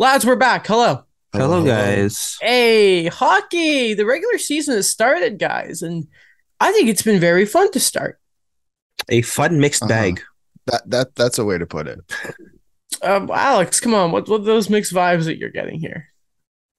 Lads, we're back. Hello. Hello, guys. Hey, hockey. The regular season has started, guys, and I think it's been very fun to start. A fun mixed Uh-huh. bag. That that that's a way to put it. Um, Alex, come on. What what are those mixed vibes that you're getting here?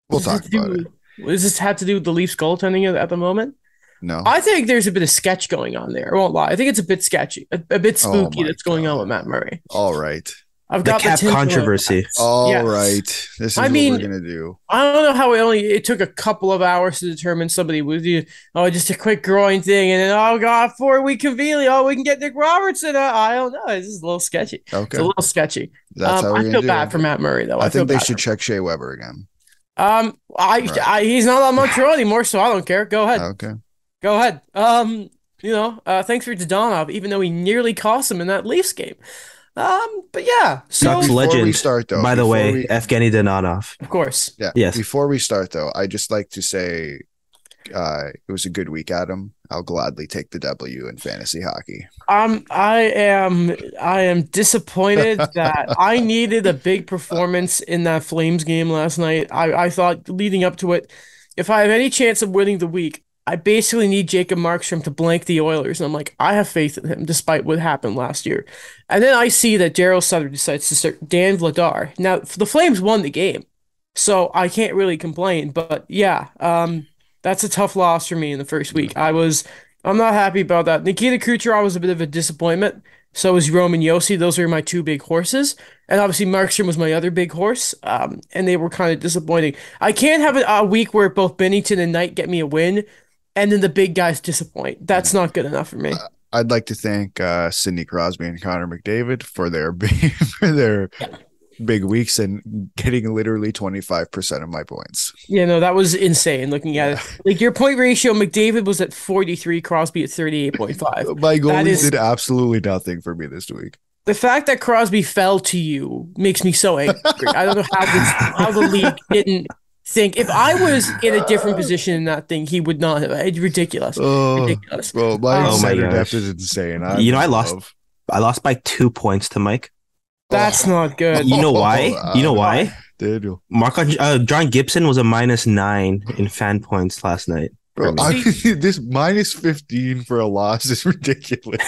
We'll Does talk this do- about it. Does this have to do with the Leafs goaltending at, at the moment? No. I think there's a bit of sketch going on there. I won't lie. I think it's a bit sketchy, a, a bit Oh spooky my that's going on with Matt Murray. All right. I've The got cap controversy. All right. Yes. This is I what mean- we're gonna do. I don't know how it only it took a couple of hours to determine somebody was you oh just a quick groin thing and then oh god four week conveniently oh we can get Nick Robertson uh, I don't know this is a little sketchy Okay, it's Okay. a little sketchy That's um, how we're I feel do bad it. for Matt Murray though I, feel think they should check Shea Weber again. um I, Right. I he's not on Montreal anymore so I don't care go ahead Okay. go ahead um you know uh thanks for Dadonov even though he nearly cost him in that Leafs game um but yeah so Ducks before we legend, start, though, by the way, we- Evgeny Dadonov. of course Yeah. Yes. Before we start though, I just like to say uh it was a good week, Adam. I'll gladly take the W in fantasy hockey. Um, I am I am disappointed that I needed a big performance in that Flames game last night. I, I thought leading up to it, if I have any chance of winning the week, I basically need Jacob Markstrom to blank the Oilers. And I'm like, I have faith in him despite what happened last year. And then I see that Darryl Sutter decides to start Dan Vladar. Now the Flames won the game, so I can't really complain. But yeah, um, that's a tough loss for me in the first week. I was I'm not happy about that. Nikita Kucherov was a bit of a disappointment. So was Roman Josi. Those were my two big horses. And obviously Markstrom was my other big horse. Um, and they were kind of disappointing. I can't have a, a week where both Binnington and Knight get me a win and then the big guys disappoint. That's not good enough for me. I'd like to thank uh Sidney Crosby and Connor McDavid for their big for their big weeks and getting literally 25% of my points. Yeah, no, that was insane looking at it. Like your point ratio, McDavid was at 43, Crosby at 38.5. My goalies is- did absolutely nothing for me this week. The fact that Crosby fell to you makes me so angry. I don't know how this, how the league didn't think. If I was in a different position in that thing, he would not have. It's ridiculous. Oh, Ridiculous. well, my Oh my center gosh. depth is insane. I'm You know, I lost- love. I lost by two points to Mike. That's not good. You know why? Oh, You know why? Daniel. Mark uh, John Gibson was a minus nine in fan points last night. Bro, I I, this minus 15 for a loss is ridiculous.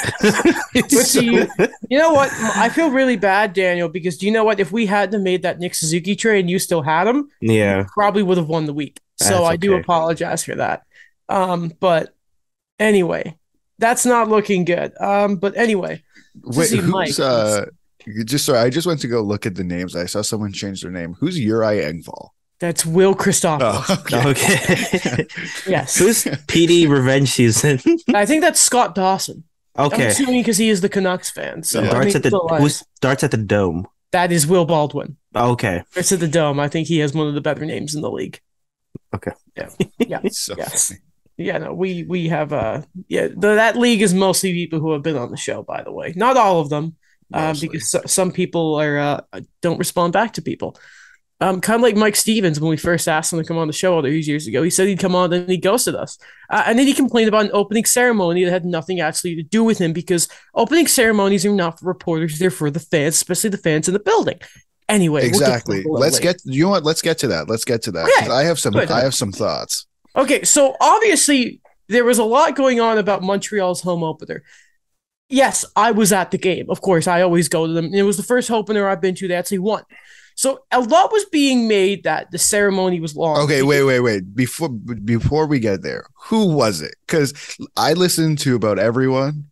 See, you, you know what? I feel really bad, Daniel, because do you know what? If we hadn't made that Nick Suzuki trade and you still had him, yeah. probably would have won the week. So That's I do apologize for that. Um, but anyway, that's not looking good. Um, but anyway, Wait, see who's Mike. uh just sorry, I just went to go look at the names. I saw someone change their name. Who's Uri Engvall? That's Will Christopoulos. Oh, Okay. Yes, Who's PD revenge season? I think that's Scott Dawson. I'm okay. assuming because he is the Canucks fan. So Yeah. Darts at the still, uh, who starts at the dome. that is Will Baldwin. Okay. Starts at the Dome. I think he has one of the better names in the league. Okay. Yeah. Yeah. It's so Yes. funny. Yeah, no, we we have uh yeah, the, that league is mostly people who have been on the show, by the way. Not all of them, uh, because so, some people are uh don't respond back to people. Um, kind of like Mike Stevens when we first asked him to come on the show all these years ago. He said he'd come on, then he ghosted us, uh, and then he complained about an opening ceremony that had nothing actually to do with him because opening ceremonies are not for reporters; they're for the fans, especially the fans in the building. Anyway, we'll get exactly. little Let's later. get you know what? Let's get to that. Let's get to that. Okay. I have some Good. I have some thoughts. Okay, so obviously there was a lot going on about Montreal's home opener. Yes, I was at the game. Of course, I always go to them. It was the first opener I've been to that actually won. So a lot was being made that the ceremony was long. Okay, wait, wait, wait. Before before we get there, who was it? Because I listened to about everyone,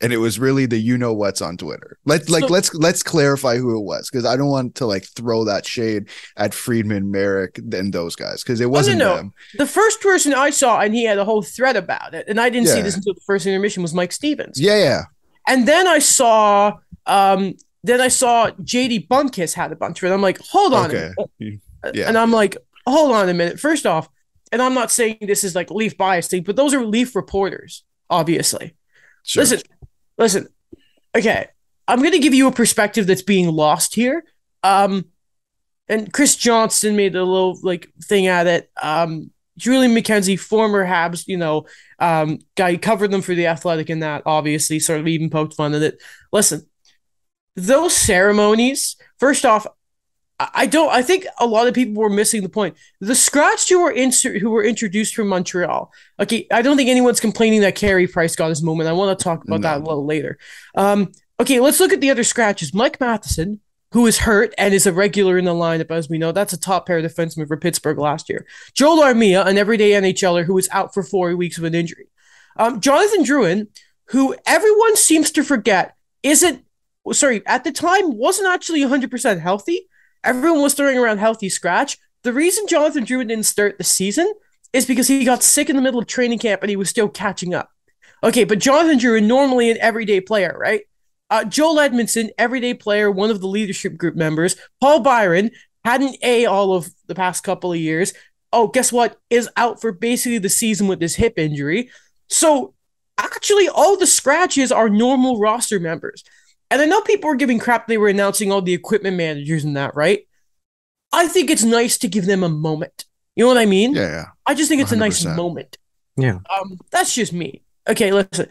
and it was really the you know what's on Twitter. Let's like So- let's let's clarify who it was because I don't want to like throw that shade at Friedman, Merrick, and those guys because it wasn't no. them. The first person I saw, and he had a whole thread about it, and I didn't see this until the first intermission, was Mike Stevens. Yeah, yeah. And then I saw, um, then I saw JD Bunkis had a bunch of it. I'm like, hold on. Okay. Yeah. And I'm like, hold on a minute. First off, and I'm not saying this is like Leaf bias thing, but those are Leaf reporters, obviously. Sure. Listen, listen. Okay, I'm gonna give you a perspective that's being lost here. Um, and Chris Johnston made a little like thing at it. Um, Julian McKenzie, former Habs, you know, um, guy who covered them for the Athletic, and that obviously sort of even poked fun at it. Listen, those ceremonies. First off, I don't. I think a lot of people were missing the point. The scratch who were insert who were introduced from Montreal. Okay, I don't think anyone's complaining that Carey Price got his moment. I want to talk about that a little later. Um, okay, let's look at the other scratches. Mike Matheson, who is hurt and is a regular in the lineup, as we know, that's a top pair defenseman for Pittsburgh last year. Joel Armia, an everyday NHLer who was out for four weeks with an injury. Um, Jonathan Drouin, who everyone seems to forget isn't sorry at the time wasn't actually 100% healthy. Everyone was throwing around healthy scratch. The reason Jonathan Drouin didn't start the season is because he got sick in the middle of training camp and he was still catching up. Okay, but Jonathan Drouin, normally an everyday player, right? Uh, Joel Edmundson, everyday player, one of the leadership group members. Paul Byron had an A all of the past couple of years. Oh, guess what? Is out for basically the season with this hip injury. So actually, all the scratches are normal roster members. And I know people were giving crap they were announcing all the equipment managers and that, right? I think it's nice to give them a moment. You know what I mean? Yeah, yeah. I just think it's a nice moment. Yeah. Um, that's just me. Okay, listen.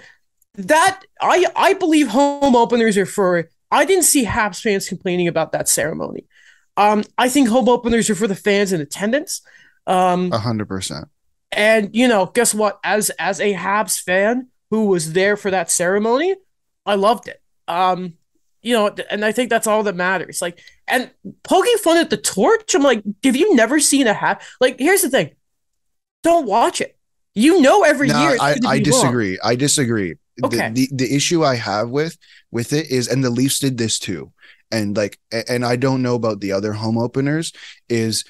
That I I believe home openers are for. I didn't see Habs fans complaining about that ceremony. Um, I think home openers are for the fans in attendance. Um, A hundred percent. and you know, guess what? As as a Habs fan who was there for that ceremony, I loved it. Um, you know, and I think that's all that matters. Like, and poking fun at the torch, I'm like, have you never seen a Hab? Like, here's the thing: don't watch it. You know, every No, year. I, I be wrong. disagree. I disagree. Okay. The, the the issue I have with with it is, and the Leafs did this too, and like, and I don't know about the other home openers. Is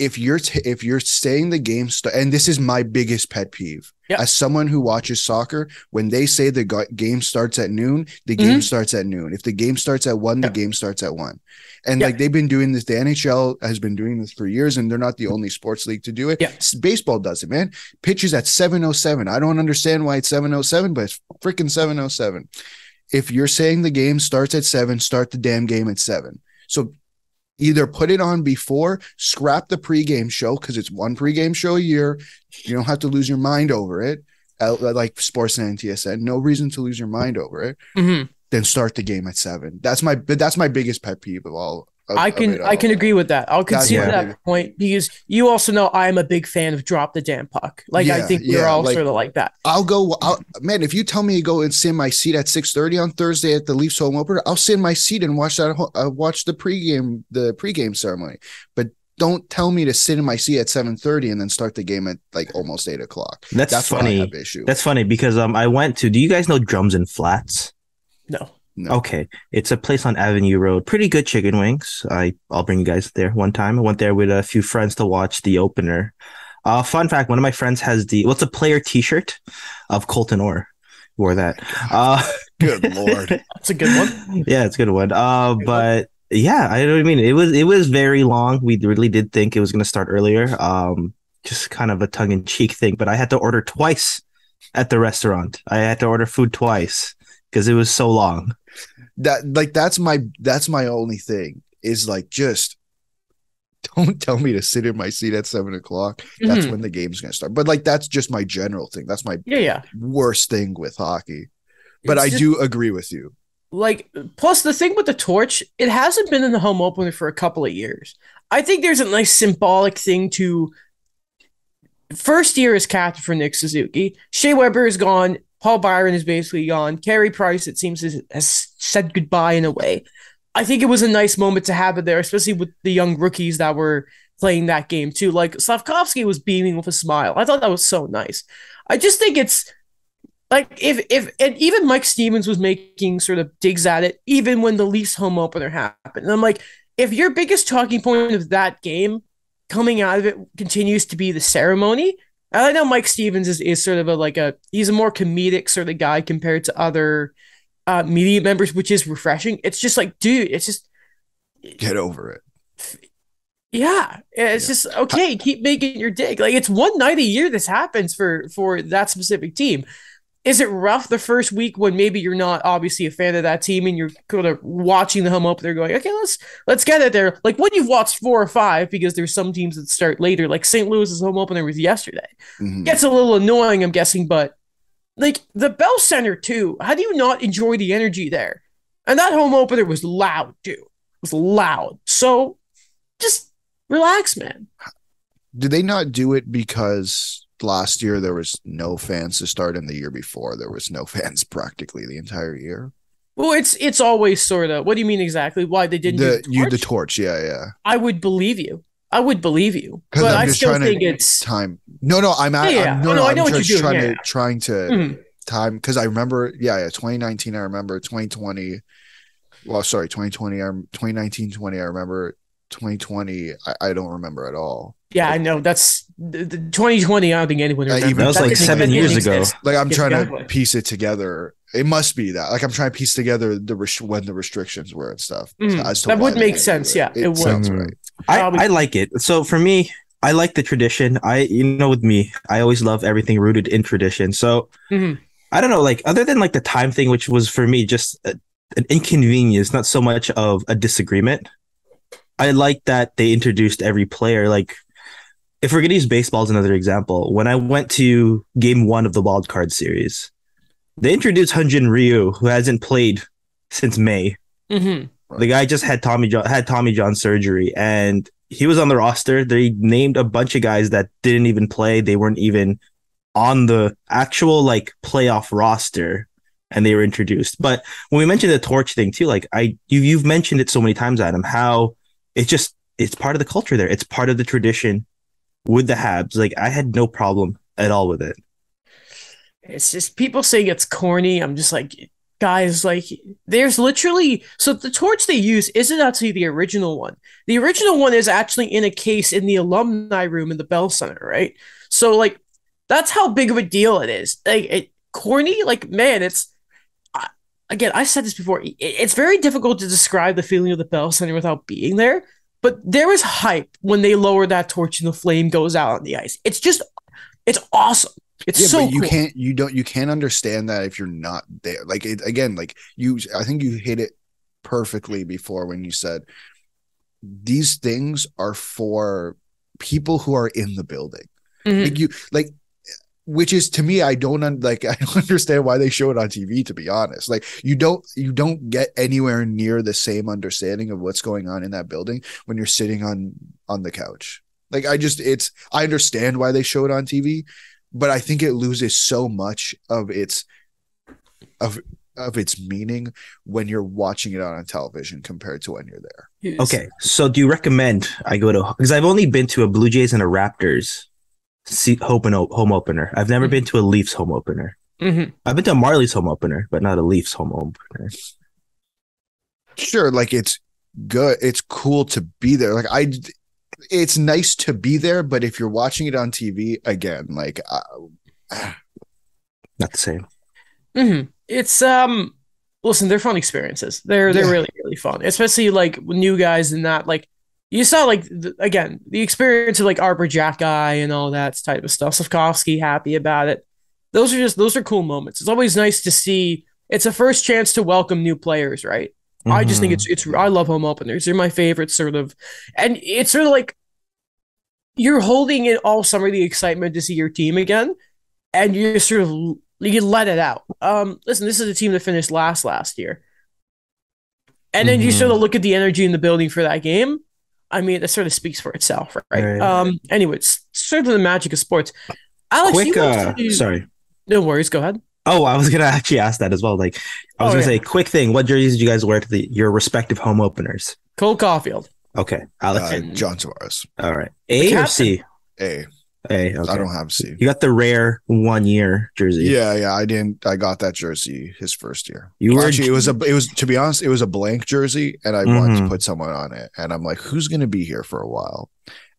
if you're t- if you're saying the game st- and this is my biggest pet peeve. Yep. as someone who watches soccer when they say the go- game starts at noon the mm-hmm. game starts at noon. If the game starts at one Yep. the game starts at one. And Yep. like they've been doing this the nhl has been doing this for years and they're not the only sports league to do it. Baseball does it man. Pitches at 707 i don't understand why it's 707 but it's freaking 707 if you're saying the game starts at 7 start the damn game at 7 so either put it on before, scrap the pregame show because it's one pregame show a year. You don't have to lose your mind over it. Uh, like Sportsnet and TSN, no reason to lose your mind over it. Mhm. Then start the game at seven. That's my, but that's my biggest pet peeve of all. Of- I can I can agree with that. I'll That's concede my that favorite. point because you also know I'm a big fan of drop the damn puck. Like I Yeah, think we're yeah, all like- sort of like that. I'll go. I'll, man, if you tell me to go and sit in my seat at six thirty on Thursday at the Leafs home opener, I'll sit in my seat and watch that. ho- Uh, watch the pregame the pregame ceremony. But don't tell me to sit in my seat at seven thirty and then start the game at like almost eight o'clock. That's, That's what I funny. have issue. That's funny because um I went to. Do you guys know Drums and Flats? No. No. Okay, it's a place on Avenue Road. Pretty good chicken wings. I I'll bring you guys there one time. I went there with a few friends to watch the opener. Uh, fun fact: one of my friends has the what's a player T-shirt of Colton Orr. Wore that. Uh, Good lord. That's a good one. yeah, it's a good one. Uh, but yeah, I know what I mean. It was it was very long. We really did think it was going to start earlier. Um, just kind of a tongue in cheek thing. But I had to order twice at the restaurant. I had to order food twice because it was so long. That like that's my that's my only thing is like just don't tell me to sit in my seat at seven o'clock. That's Mhm. when the game's gonna start. But like that's just my general thing. That's my Yeah, yeah. worst thing with hockey. But It's I just- do agree with you. like plus the thing with the torch it hasn't been in the home opener for a couple of years i think there's a nice symbolic thing to first year is captain for nick suzuki shea weber is gone paul byron is basically gone. Carey price it seems has, said goodbye in a way. I think it was a nice moment to have it there especially with the young rookies that were playing that game too. Like slafkovsky was beaming with a smile. I thought that was so nice. I just think it's like if if and even Mike Stevens was making sort of digs at it even when the Leafs home opener happened. And I'm like, if your biggest talking point of that game coming out of it continues to be the ceremony, I know Mike Stevens is, is sort of a like a he's a more comedic sort of guy compared to other uh, media members, which is refreshing. It's just like, dude, it's just Get over it. yeah, it's Yeah. just okay. Keep making your dig. Like it's one night a year this happens for for that specific team. Is it rough the first week when maybe you're not obviously a fan of that team and you're kind of watching the home opener going, okay, let's let's get it there. Like when you've watched four or five because there's some teams that start later. Like St. Louis's home opener was yesterday. Mhm. Gets a little annoying, I'm guessing, but like the Bell Center too. How do you not enjoy the energy there? And that home opener was loud too. It was loud. So just relax, man. Did they not do it because last year there was no fans to start, and the year before there was no fans practically the entire year? Well, it's it's always sort of. What do you mean exactly? Why they didn't The, do you the the torch? yeah, yeah. I would believe you. I would believe you, but I'm I just still think it's. Time. No, no, I'm at. Yeah. I'm, no, Oh, no, no, I I'm know what just you're doing, trying yeah, to trying to Mhm. time because I remember, yeah, yeah, 2019. I remember 2020. Well, sorry, 2020. I'm 2019, 20. I remember 2020. I, I don't remember at all. Yeah, I know. That's the, the 2020. I don't think anyone remembers. even- That was That like seven years ago. exist. Like I'm Yeah, trying exactly. to piece it together. It must be that. Like I'm trying to piece together the res- when the restrictions were and stuff. As to That would make sense, do yeah, it would. sounds right. I, Probably- I like it. So for me, I like the tradition. I you know with me, I always love everything rooted in tradition. So Mhm. I don't know, like other than like the time thing, which was for me just a, an inconvenience, not so much of a disagreement. I like that they introduced every player. Like if we're gonna use baseball as another example, when I went to game one of the wild card series, they introduced Hyun-jin Ryu, who hasn't played since May. Mhm. The guy just had Tommy John had Tommy John surgery, and he was on the roster. They named a bunch of guys that didn't even play. They weren't even on the actual like playoff roster, and they were introduced. But when we mentioned the torch thing too, like I you you've mentioned it so many times, Adam, how it's just it's part of the culture there. It's part of the tradition with the Habs. Like I had no problem at all with it. It's just people saying it's corny. I'm just like, guys, like, there's literally so the torch they use isn't actually the original one. The original one is actually in a case in the alumni room in the Bell Center, right? So like, that's how big of a deal it is. Like, it corny, like, man, it's. Again, I said this before. it- It's very difficult to describe the feeling of the Bell Center without being there. But there is hype when they lower that torch and the flame goes out on the ice. It's just, it's awesome. It's yeah, so but you cool. can't you don't you can't understand that if you're not there. Like it again, like you I think you hit it perfectly before when you said these things are for people who are in the building. Mhm. Like you like which is to me I don't un- like I don't understand why they show it on TV to be honest. Like you don't you don't get anywhere near the same understanding of what's going on in that building when you're sitting on on the couch. Like I just it's I understand why they show it on TV, but I think it loses so much of its of of its meaning when you're watching it on television compared to when you're there. Okay, so do you recommend I go to because I've only been to a Blue Jays and a Raptors see, home, and, home opener. I've never Mhm. been to a Leafs home opener. Mhm. I've been to a Marlies home opener, but not a Leafs home opener. Sure, like it's good, it's cool to be there. Like I it's nice to be there, but if you're watching it on TV again, like uh, Not the same. Mhm. It's um listen, they're fun experiences. They're they're Yeah. really really fun, especially like new guys and that like you saw like the, again the experience of like Arber Xhekaj and all that type of stuff. Slafkovsky happy about it. Those are just those are cool moments. It's always nice to see. It's a first chance to welcome new players, right? I just think Mhm. it's it's I love home openers. They're my favorite sort of, and it's sort of like you're holding in all summer the excitement to see your team again, and you sort of you let it out. Um, listen, this is a team that finished last last year, and then you Mhm. sort of look at the energy in the building for that game. I mean, it sort of speaks for itself, right? Right. Um, anyways, sort of the magic of sports. Alex, quick. you Uh, to- sorry. no worries. Go ahead. Oh, I was gonna actually ask that as well. Like, I was Oh, gonna yeah. say, quick thing. What jerseys did you guys wear to the your respective home openers? Cole Caufield. Okay, Alex. uh, And- John Tavares. All right. A or. C? A. A. Okay. I don't have C. You got the rare one year jersey. Yeah, yeah, I didn't. I got that jersey his first year. You were Actually, it was a. It was to be honest, it was a blank jersey, and I wanted to Mhm. put someone on it, and I'm like, who's gonna be here for a while?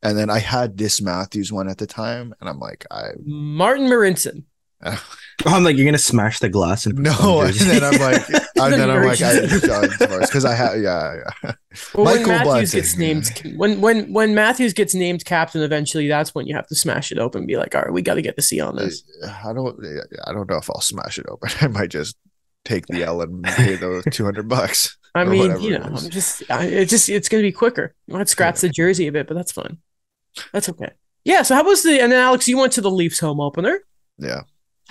And then I had this Matthews one at the time, and I'm like, I Martin Marinson. Oh, I'm like, you're gonna smash the glass and put it on no, and then I'm like, and then I'm like, I Emergency. John because I have, yeah, yeah. Well, when Michael Matthews Bunting. gets named, when when when Matthews gets named captain, eventually, that's when you have to smash it open. and Be like, all right, we got to get the C on this. I don't, I don't know if I'll smash it open. I might just take the L and pay the 200 bucks. I mean, you know. I'm just, I, it just, it's gonna be quicker. You might scratch the jersey a bit, but that's fine. That's okay. Yeah. So how was the? And then Alex, you went to the Leafs home opener. Yeah.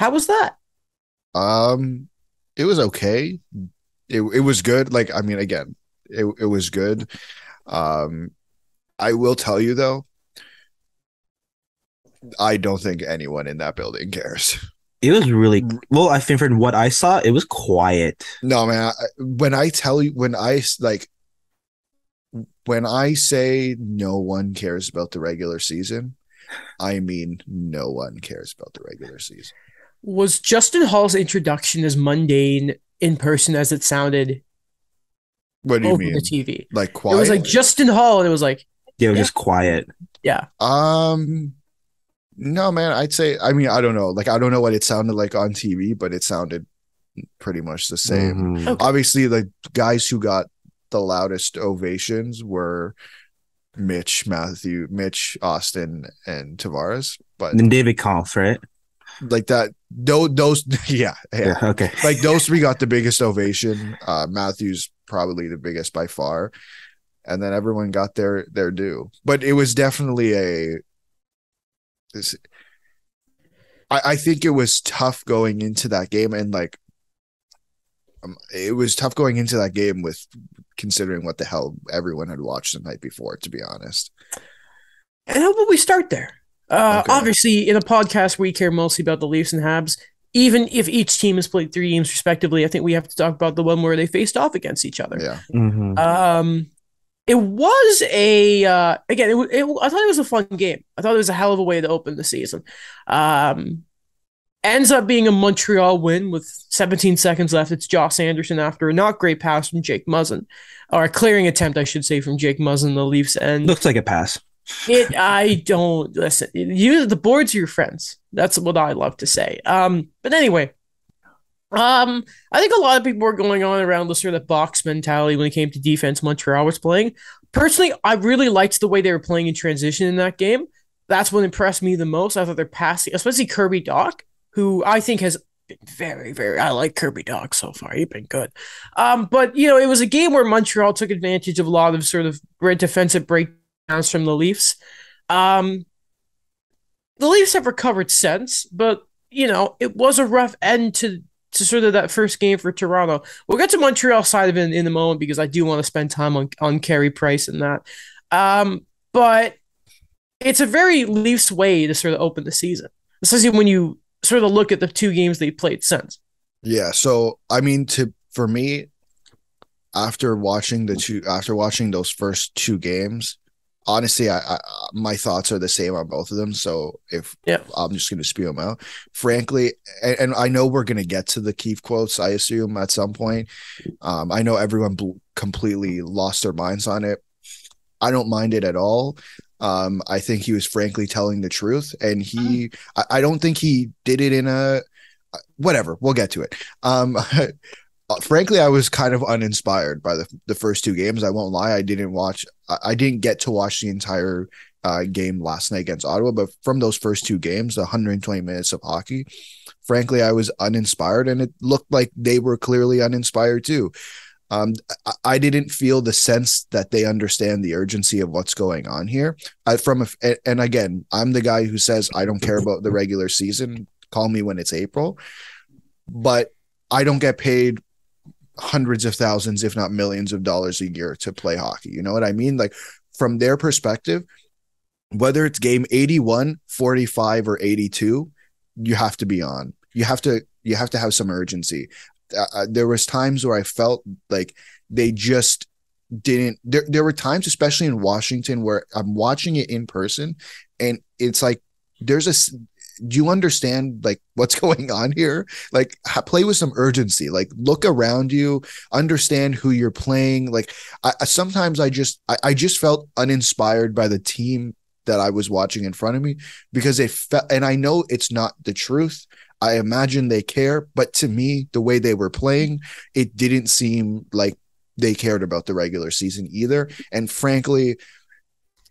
How was that? Um, it was okay. It it was good. Like I mean, again, it it was good. Um, I will tell you though, I don't think anyone in that building cares. It was really well. I think from what I saw, it was quiet. No, man. I, when I tell you, when I like, when I say no one cares about the regular season, I mean no one cares about the regular season. Was Justin Holl's introduction as mundane in person as it sounded What do you over mean? the TV? Like It was like Justin Hall, and it was like, They were Yeah. just quiet. yeah, Um, no, man. I'd say. I mean, I don't know. Like, I don't know what it sounded like on TV, but it sounded pretty much the same. Mhm. Okay. Obviously, the guys who got the loudest ovations were Mitch, Matthew, Mitch, Austin, and Tavares. But And then David Kampf, right? Like that, those, those, yeah, yeah. Yeah. Okay. like those three got the biggest ovation. Uh, Matthews probably the biggest by far, and then everyone got their their due. But it was definitely a. This, I I think it was tough going into that game, and like, um, it was tough going into that game with considering what the hell everyone had watched the night before. To be honest, and how about we start there? Uh, Okay. Obviously, in a podcast we care mostly about the Leafs and Habs. Even if each team has played three games respectively, I think we have to talk about the one where they faced off against each other. yeah, Mhm. Um, it was a uh, again. It, wa- it, I thought it was a fun game. I thought it was a hell of a way to open the season. Um, ends up being a Montreal win with 17 seconds left. It's Josh Anderson after a not great pass from Jake Muzzin, or a clearing attempt, I should say, from Jake Muzzin. The Leafs end. Looks like a pass. It. I don't listen. You the boards are your friends. That's what I love to say. Um, but anyway. Um, I think a lot of people were going on around the sort of box mentality when it came to defense Montreal was playing. Personally, I really liked the way they were playing in transition in that game. That's what impressed me the most. I thought they're passing, especially Kirby Dach, who I think has been very, very. I like Kirby Dach so far. He's been good. Um, but you know, it was a game where Montreal took advantage of a lot of sort of defensive from the Leafs. Um, the Leafs have recovered since, but you know, it was a rough end to to sort of that first game for Toronto. We'll get to Montreal side of it in, in a moment because I do want to spend time on on Carey Price and that. Um, but it's a very Leafs way to sort of open the season, especially when you sort of look at the two games they played since. yeah. So I mean, to for me, after watching the two, after watching those first two games, honestly, I, I my thoughts are the same on both of them. So if Yeah. I'm just going to spew them out, frankly, and, and I know we're going to get to the Keefe quotes. I assume at some point. Um, I know everyone bl- completely lost their minds on it. I don't mind it at all. Um, I think he was frankly telling the truth, and he. I, I don't think he did it in a. Whatever, we'll get to it. Um, frankly, I was kind of uninspired by the the first two games. I won't lie. I didn't watch. I, I didn't get to watch the entire uh, game last night against Ottawa, but from those first two games, the 120 minutes of hockey, frankly, I was uninspired, and it looked like they were clearly uninspired too. Um, I, didn't feel the sense that they understand the urgency of what's going on here. I, from a, and again, I'm the guy who says I don't care about the regular season. Call me when it's April, but I don't get paid hundreds of thousands, if not millions of dollars a year to play hockey. You know what I mean? Like from their perspective, whether it's game 81, 45, or 82, you have to be on. You have to you have to have some urgency. Uh, uh, there was times where I felt like they just didn't there, there were times especially in Washington where I'm watching it in person and it's like there's a do you understand like what's going on here? Like play with some urgency. Like look around you understand who you're playing. Like I, sometimes I just I, I just felt uninspired by the team that I was watching in front of me because it felt and I know it's not the truth. I imagine they care but to me the way they were playing it didn't seem like they cared about the regular season either. And frankly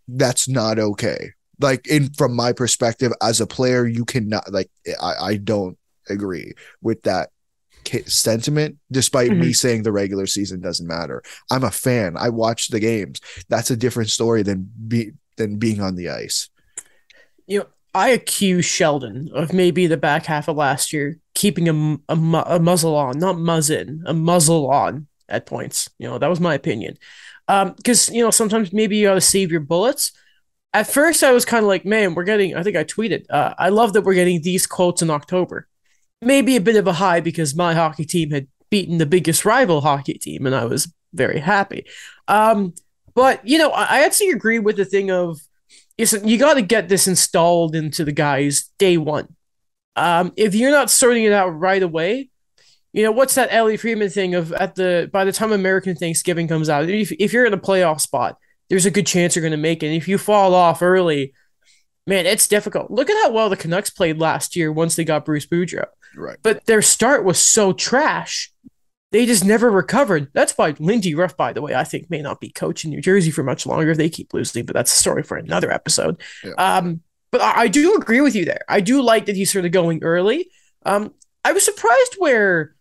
that's not okay like in from my perspective as a player you cannot like i, I don't agree with that sentiment despite me saying the regular season doesn't matter i'm a fan i watch the games that's a different story than be than being on the ice You know, I accuse Sheldon of maybe the back half of last year keeping a, a, a muzzle on, not muzzin, a muzzle on at points. You know, that was my opinion. Um, because you know sometimes maybe you got to save your bullets. At first, I was kind of like, man, we're getting. I think I tweeted. Uh, I love that we're getting these quotes in October. Maybe a bit of a high because my hockey team had beaten the biggest rival hockey team, and I was very happy. Um, but you know, I, I actually agree with the thing of, you got to get this installed into the guys day one. Um, if you're not sorting it out right away, you know what's that Elliotte Friedman thing of at the by the time American Thanksgiving comes out, if, if you're in a playoff spot, there's a good chance you're going to make it. And if you fall off early, man, it's difficult. Look at how well the Canucks played last year once they got Bruce Boudreau. Right. But their start was so trash, they just never recovered. That's why Lindy Ruff, by the way, I think may not be coach in New Jersey for much longer if they keep losing. But that's a story for another episode. Yeah. Um, but I, I do agree with you there. I do like that he's sort of going early. Um, I was surprised where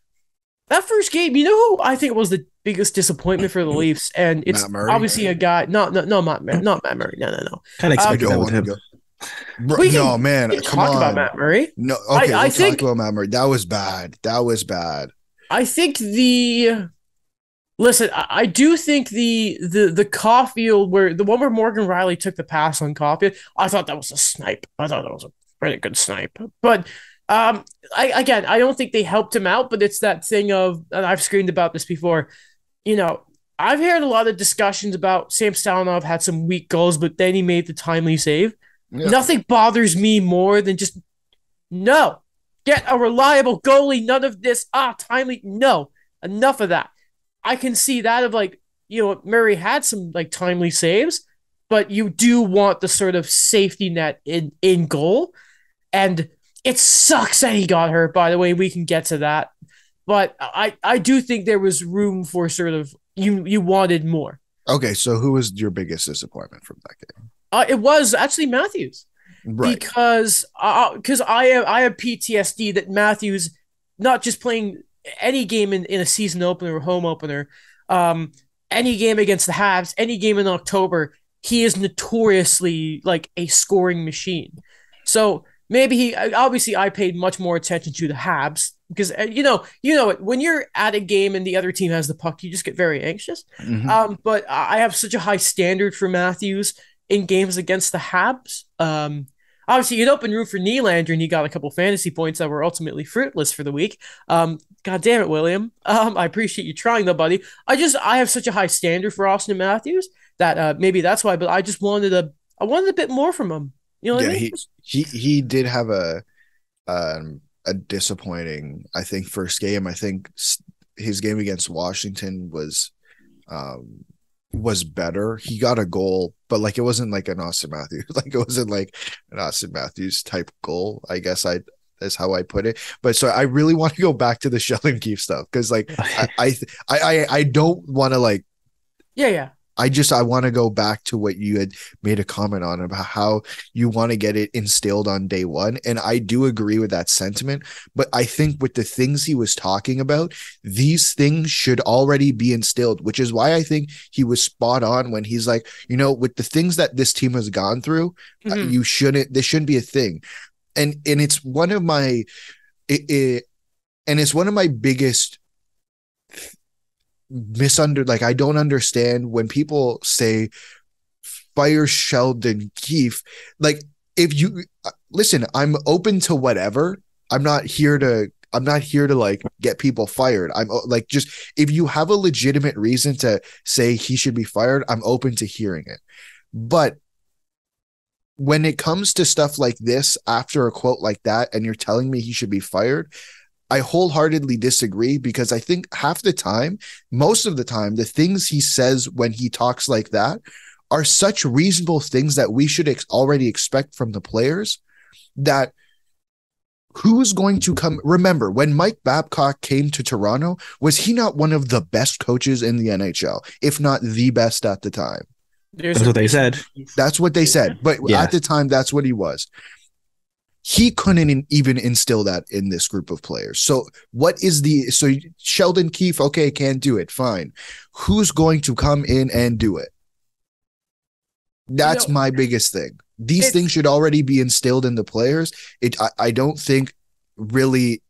that first game. You know who I think was the biggest disappointment for the Leafs, and it's Matt obviously a guy. Not no no Matt Murray, not Matt Murray. No no no. Kind of Um, expected don't that with him. go. Bro, We can- no, man, We can come talk on. about Matt Murray. No, okay, I we'll think- talk about Matt Murray. That was bad. That was bad. I think the listen. I, I do think the the the Caufield where the one where Morgan Rielly took the pass on Caufield. I thought that was a snipe. I thought that was a pretty good snipe. But um, I again, I don't think they helped him out. But it's that thing of, and I've screamed about this before. You know, I've heard a lot of discussions about Sam Stalinov had some weak goals, but then he made the timely save. Yeah. Nothing bothers me more than just no. Get a reliable goalie. None of this. Ah, timely. No, enough of that. I can see that of like you know Murray had some like timely saves, but you do want the sort of safety net in in goal, and it sucks that he got hurt. By the way, we can get to that, but I I do think there was room for sort of you you wanted more. Okay, so who was your biggest disappointment from that game? Uh, it was actually Matthews. Right. because because I have I have PTSD that Matthews not just playing any game in, in a season opener or home opener, um, any game against the Habs, any game in October, he is notoriously like a scoring machine. So maybe he obviously I paid much more attention to the Habs because uh, you know you know it when you're at a game and the other team has the puck, you just get very anxious. Mhm. Um, but I have such a high standard for Matthews in games against the Habs. Um, obviously, you'd open room for Nylander, and he got a couple fantasy points that were ultimately fruitless for the week. Um, God damn it, William. Um, I appreciate you trying, though, buddy. I just I have such a high standard for Austin Matthews that uh, maybe that's why. But I just wanted a I wanted a bit more from him. You know what Yeah, I mean? he he did have a um a disappointing I think first game. I think his game against Washington was um was better. He got a goal, but like it wasn't like an Austin Matthews. Like it wasn't like an Austin Matthews type goal. I guess I that's how I put it. But so I really want to go back to the Sheldon Keefe stuff because like I I I, I don't want to like yeah, yeah. I just I want to go back to what you had made a comment on about how you want to get it instilled on day one, and I do agree with that sentiment. But I think with the things he was talking about, these things should already be instilled, which is why I think he was spot on when he's like, you know, with the things that this team has gone through, uh, Mhm. you shouldn't. This shouldn't be a thing, and and it's one of my, it, it and it's one of my biggest misunder like I don't understand when people say fire Sheldon Keefe. Like if you uh, listen, I'm open to whatever. I'm not here to I'm not here to like get people fired. I'm like just if you have a legitimate reason to say he should be fired, I'm open to hearing it. But when it comes to stuff like this after a quote like that and you're telling me he should be fired, I wholeheartedly disagree because I think half the time, most of the time, the things he says when he talks like that are such reasonable things that we should ex- already expect from the players that who's going to come remember when Mike Babcock came to Toronto was he not one of the best coaches in the NHL if not the best at the time There's That's what they said. that's what they said but Yeah. at the time that's what he was he couldn't even instill that in this group of players. So what is the so Sheldon Keefe okay can't do it fine. Who's going to come in and do it? That's You know, my biggest thing. These things should already be instilled in the players. It I, I don't think really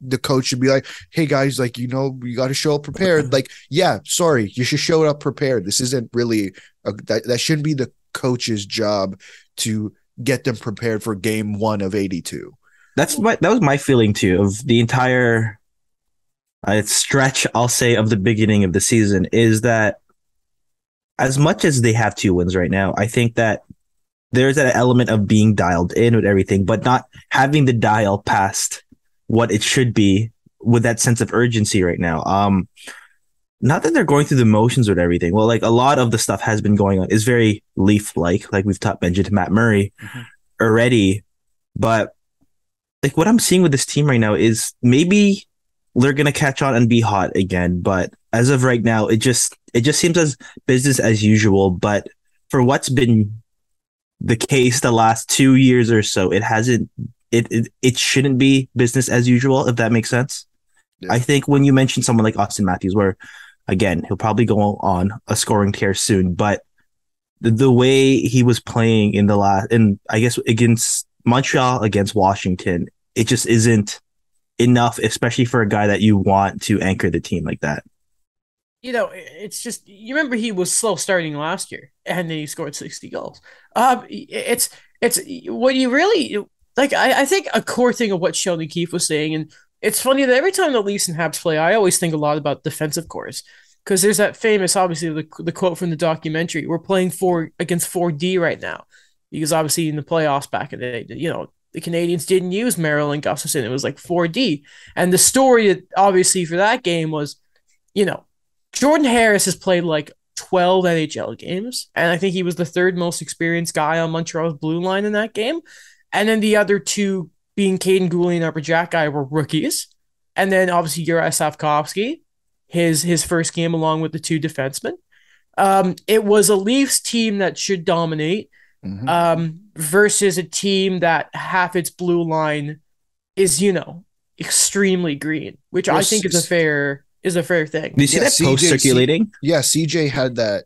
the coach should be like, "Hey guys, like you know, you got to show up prepared." like, yeah, sorry, you should show up prepared. This isn't really a, that. That shouldn't be the coach's job to get them prepared for game one of eighty two. That's my that was my feeling too of the entire uh, stretch. I'll say of the beginning of the season is that as much as they have two wins right now, I think that there's an element of being dialed in with everything, but not having the dial past what it should be with that sense of urgency right now. Um, not that they're going through the motions with everything. Well, like a lot of the stuff has been going on is very leaf like, like we've talked mentioned to Matt Murray mm-hmm. already. But like what I'm seeing with this team right now is maybe they're gonna catch on and be hot again. But as of right now, it just it just seems as business as usual. But for what's been the case the last two years or so, it hasn't. It it, it shouldn't be business as usual if that makes sense. Yeah. I think when you mention someone like Austin Matthews, where again he'll probably go on a scoring tear soon, but the, the way he was playing in the last, and I guess against Montreal against Washington, it just isn't enough, especially for a guy that you want to anchor the team like that you know, it's just you remember he was slow starting last year, and then he scored sixty goals. Um, it's it's what you really like. I, I think a core thing of what Sheldon Keefe was saying, and it's funny that every time the Leafs and Habs play, I always think a lot about defensive cores because there's that famous, obviously, the, the quote from the documentary: "We're playing four against four D right now," because obviously in the playoffs back in the day, you know, the Canadiens didn't use Marilyn and Gustafsson; it was like four D, and the story obviously for that game was, you know Jordan Harris has played like 12 NHL games, and I think he was the third most experienced guy on Montreal's blue line in that game. And then the other two, being Kaiden Guhle and Arber Xhekaj, were rookies. And then obviously Juraj Slafkovsky, his his first game along with the two defensemen. Um, it was a Leafs team that should dominate mm-hmm. um, versus a team that half its blue line is, you know, extremely green, which I think is a fair is a fair thing. Do you see yeah, that CJ, post circulating? C- yeah, CJ had that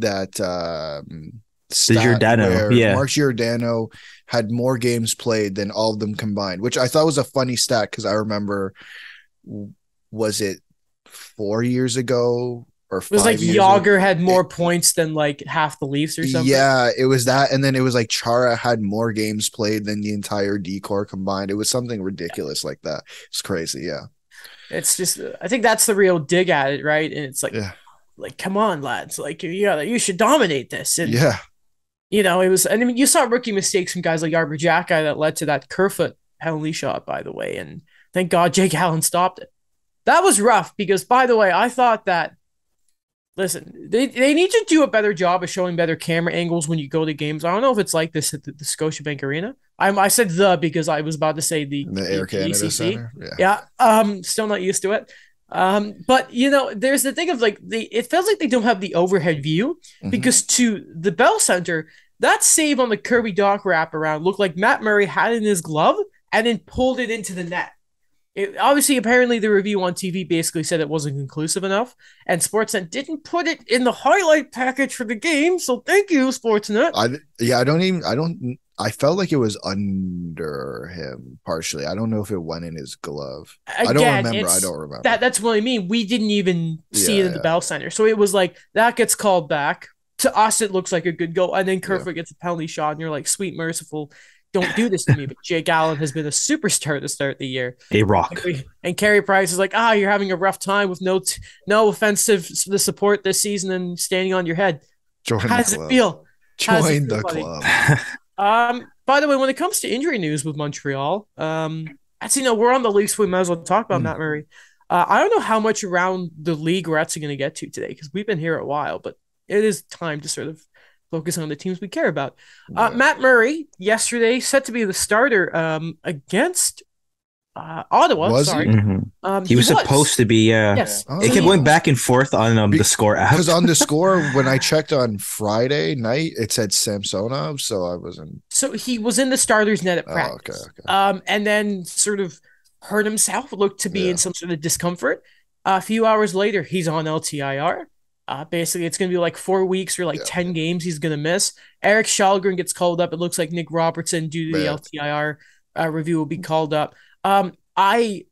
that um the Giordano, yeah. Mark Giordano had more games played than all of them combined, which I thought was a funny stat because I remember was it four years ago or it was like Jagr had more it, points than like half the Leafs or something. Yeah, it was that, and then it was like Chara had more games played than the entire decor combined. It was something ridiculous like that. It's crazy, yeah. It's just I think that's the real dig at it, right? And it's like, yeah. like come on, lads, like yeah, you should dominate this. And yeah, you know, it was. I mean, you saw rookie mistakes from guys like Arber Xhekaj that led to that Kerfoot penalty shot, by the way. And thank God Jake Allen stopped it. That was rough because, by the way, I thought that listen, they, they need to do a better job of showing better camera angles when you go to games. I don't know if it's like this at the, the Scotiabank Arena. I, I said the because I was about to say the, the Air Canada Center. Yeah. yeah. Um, still not used to it. Um, but you know, there's the thing of like the it feels like they don't have the overhead view mm-hmm. because to the Bell Center, that save on the Kirby Dach wraparound looked like Matt Murray had in his glove and then pulled it into the net. It, obviously, apparently, the review on TV basically said it wasn't conclusive enough, and Sportsnet didn't put it in the highlight package for the game. So, thank you, Sportsnet. I yeah, I don't even I don't I felt like it was under him partially. I don't know if it went in his glove. Again, I don't remember. I don't remember. That that's what I mean. We didn't even see yeah, it in the Bell Center, so it was like that gets called back. To us, it looks like a good goal, and then Kerfoot yeah. gets a penalty shot, and you're like, "Sweet, merciful." Don't do this to me. But Jake Allen has been a superstar to start the year. A rock. And, Carey Price is like, ah, you're having a rough time with no t- no offensive the support this season and standing on your head. Join How does club. it feel? Join the buddy? club. um. By the way, when it comes to injury news with Montreal, um, as you know, we're on the Leafs. We might as well talk about mm. Matt Murray. Uh, I don't know how much around the league we're actually going to get to today because we've been here a while, but it is time to sort of focus on the teams we care about. Uh, Matt Murray yesterday set to be the starter um, against uh, Ottawa. Was sorry, he? Mm-hmm. Um, he, was, was, supposed to be. Uh, yes, oh. it kept going back and forth on um, the score app. Because on the score, when I checked on Friday night, it said Samsonov, so I wasn't. So he was in the starters net at practice. Oh, okay, okay. Um, and then sort of hurt himself, looked to be yeah. in some sort of discomfort. a few hours later, he's on LTIR. Uh, basically, it's going to be like four weeks or like yeah. 10 games he's going to miss. Erik Källgren gets called up. It looks like Nick Robertson, due to Man. the LTIR uh, review, will be called up. Um, I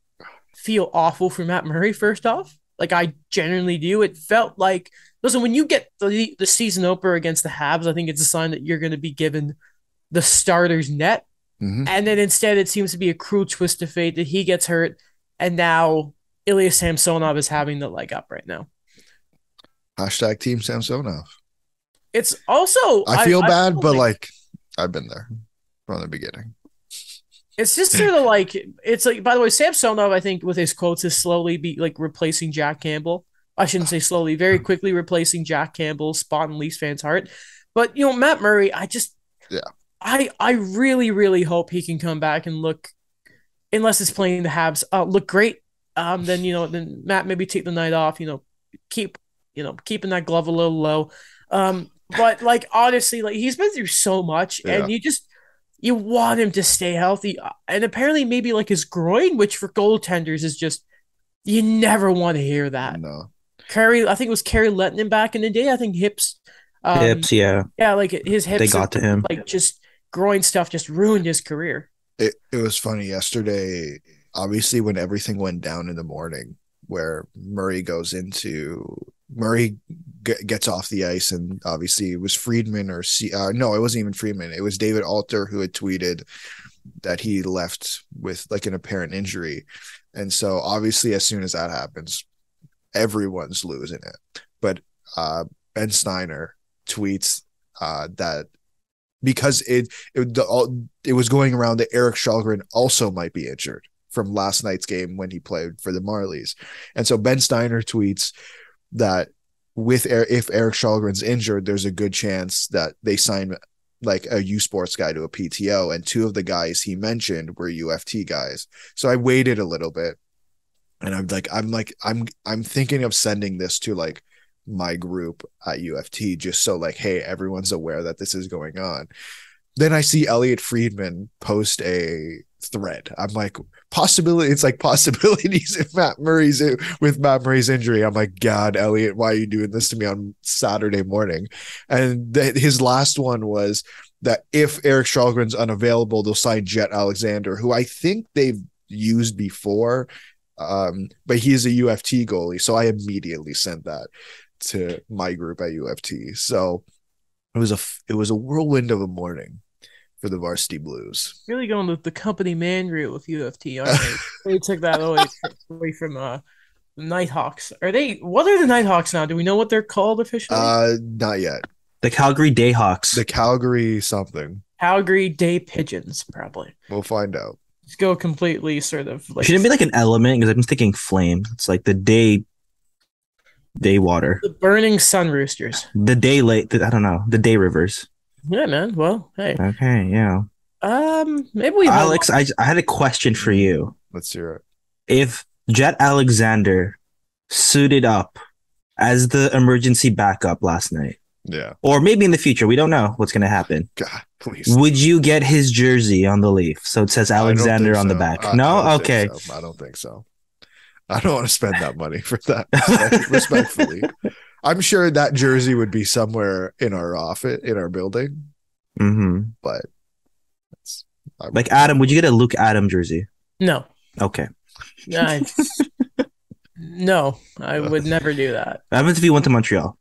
feel awful for Matt Murray. First off, like I genuinely do. It felt like listen when you get the the season opener against the Habs, I think it's a sign that you're going to be given the starters net, Mhm. and then instead it seems to be a cruel twist of fate that he gets hurt, and now Ilya Samsonov is having the leg up right now. Hashtag Team Samsonov. It's also I feel bad, feel but like I've been there from the beginning. It's just sort of like it's like. By the way, Samsonov, I think, with his quotes, is slowly be like replacing Jack Campbell. I shouldn't say slowly, very quickly replacing Jack Campbell's spot in Leafs fans' heart. But you know, Matt Murray, I just, Yeah. I I really really hope he can come back and look, unless it's playing the Habs, uh, look great. Um, then you know, then Matt maybe take the night off. You know, keep you know keeping that glove a little low. Um, but like honestly, like he's been through so much, Yeah. and you just you want him to stay healthy. Uh, And apparently, maybe like his groin, which for goaltenders is just you never want to hear that. No. Kari, I think it was Kari Lehtonen back in the day. I think hips, um, Hips, yeah, yeah, like his hips, they got to him. like just groin stuff, just ruined his career. It it was funny yesterday. Obviously, when everything went down in the morning, where Murray goes into Murray g- gets off the ice, and obviously it was Friedman or C. Uh, no, it wasn't even Friedman. It was David Alter who had tweeted that he left with like an apparent injury, and so obviously as soon as that happens, everyone's losing it. But uh, Ben Steiner tweets uh, that because it it, the, all, it was going around that Erik Källgren also might be injured from last night's game when he played for the Marlies, and so Ben Steiner tweets that with if Erik Källgren's injured, there's a good chance that they sign like a U Sports guy to a PTO, and two of the guys he mentioned were UFT guys. So I waited a little bit, and I'm like, I'm like, I'm I'm thinking of sending this to like my group at UFT just so like, hey, everyone's aware that this is going on. Then I see Elliotte Friedman post a thread. I'm like, possibility. It's like possibilities if Matt Murray's with Matt Murray's injury. I'm like, God, Elliotte, why are you doing this to me on Saturday morning? And th- his last one was that if Erik Källgren's unavailable, they'll sign Jett Alexander, who I think they've used before. Um, but he's a UFT goalie, so I immediately sent that to my group at UFT. So it was a it was a whirlwind of a morning for the Varsity Blues. Really going with the company man route with UFT, aren't they? they took that away, away from uh, the Nighthawks. Are they? What are the Nighthawks now? Do we know what they're called officially? Uh, not yet. The Calgary Dayhawks. The Calgary something. Calgary Day Pigeons, probably. We'll find out. Just go completely sort of like Shouldn't it be like an element because I'm thinking flame. It's like the day, day water, the burning sun roosters. the day late. I don't know the day rivers. Yeah, man. Well, hey, Okay, yeah. um, maybe we Alex, I I had a question for you. Let's hear it. If Jett Alexander suited up as the emergency backup last night, Yeah. or maybe in the future, we don't know what's going to happen. God, please. Would you get his jersey on the leaf? So it says Alexander think on the back. I- I no, don't okay. so. I don't think so. I don't want to spend that money for that. Respectfully, I'm sure that jersey would be somewhere in our office, in our building. hmm But it's I, Like Adam, would you get a Luke Adam jersey? no, Okay. I, no, I would never do that. What happens if you went to Montreal?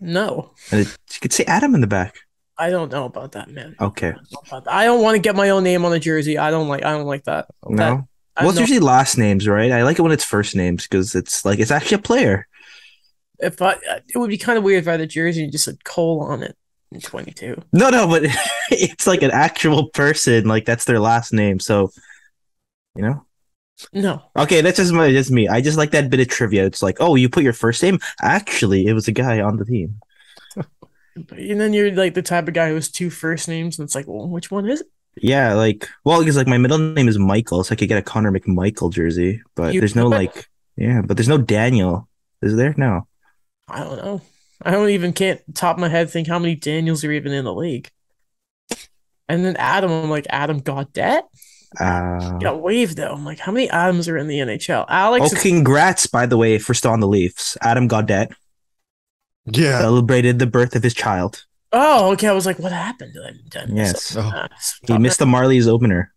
No, And it, you could say Adam in the back. I don't know about that, man. Okay. I don't know about that. I don't want to get my own name on a jersey. I don't like. I don't like that. No. I Well, it's know- usually last names, right? I like it when it's first names because it's like it's actually a player. If I, it would be kind of weird if I had a jersey and just said Cole on it in 22. No, no, but it's like an actual person. Like that's their last name. So, you know. No, Okay, that's just my just me. I just like that bit of trivia. It's like, oh, you put your first name. Actually, it was a guy on the team. and then you're like the type of guy who has two first names, and it's like, well, which one is it? Yeah, like well, because like my middle name is Michael, so I could get a Connor McMichael jersey. But You there's no like, yeah, but there's no Daniel. Is there? No. I don't know. I don't even can't top my head think how many Daniels are even in the league. And then Adam, I'm like Adam Gaudette. Uh, Got waived though. I'm like, how many Adams are in the NHL? Alex, oh, congrats, by the way, for still on the Leafs. Adam Gaudette yeah. celebrated the birth of his child. Oh, okay. I was like, what happened to him? Did I miss Yes. Oh. Ah, He missed the Marlies opener.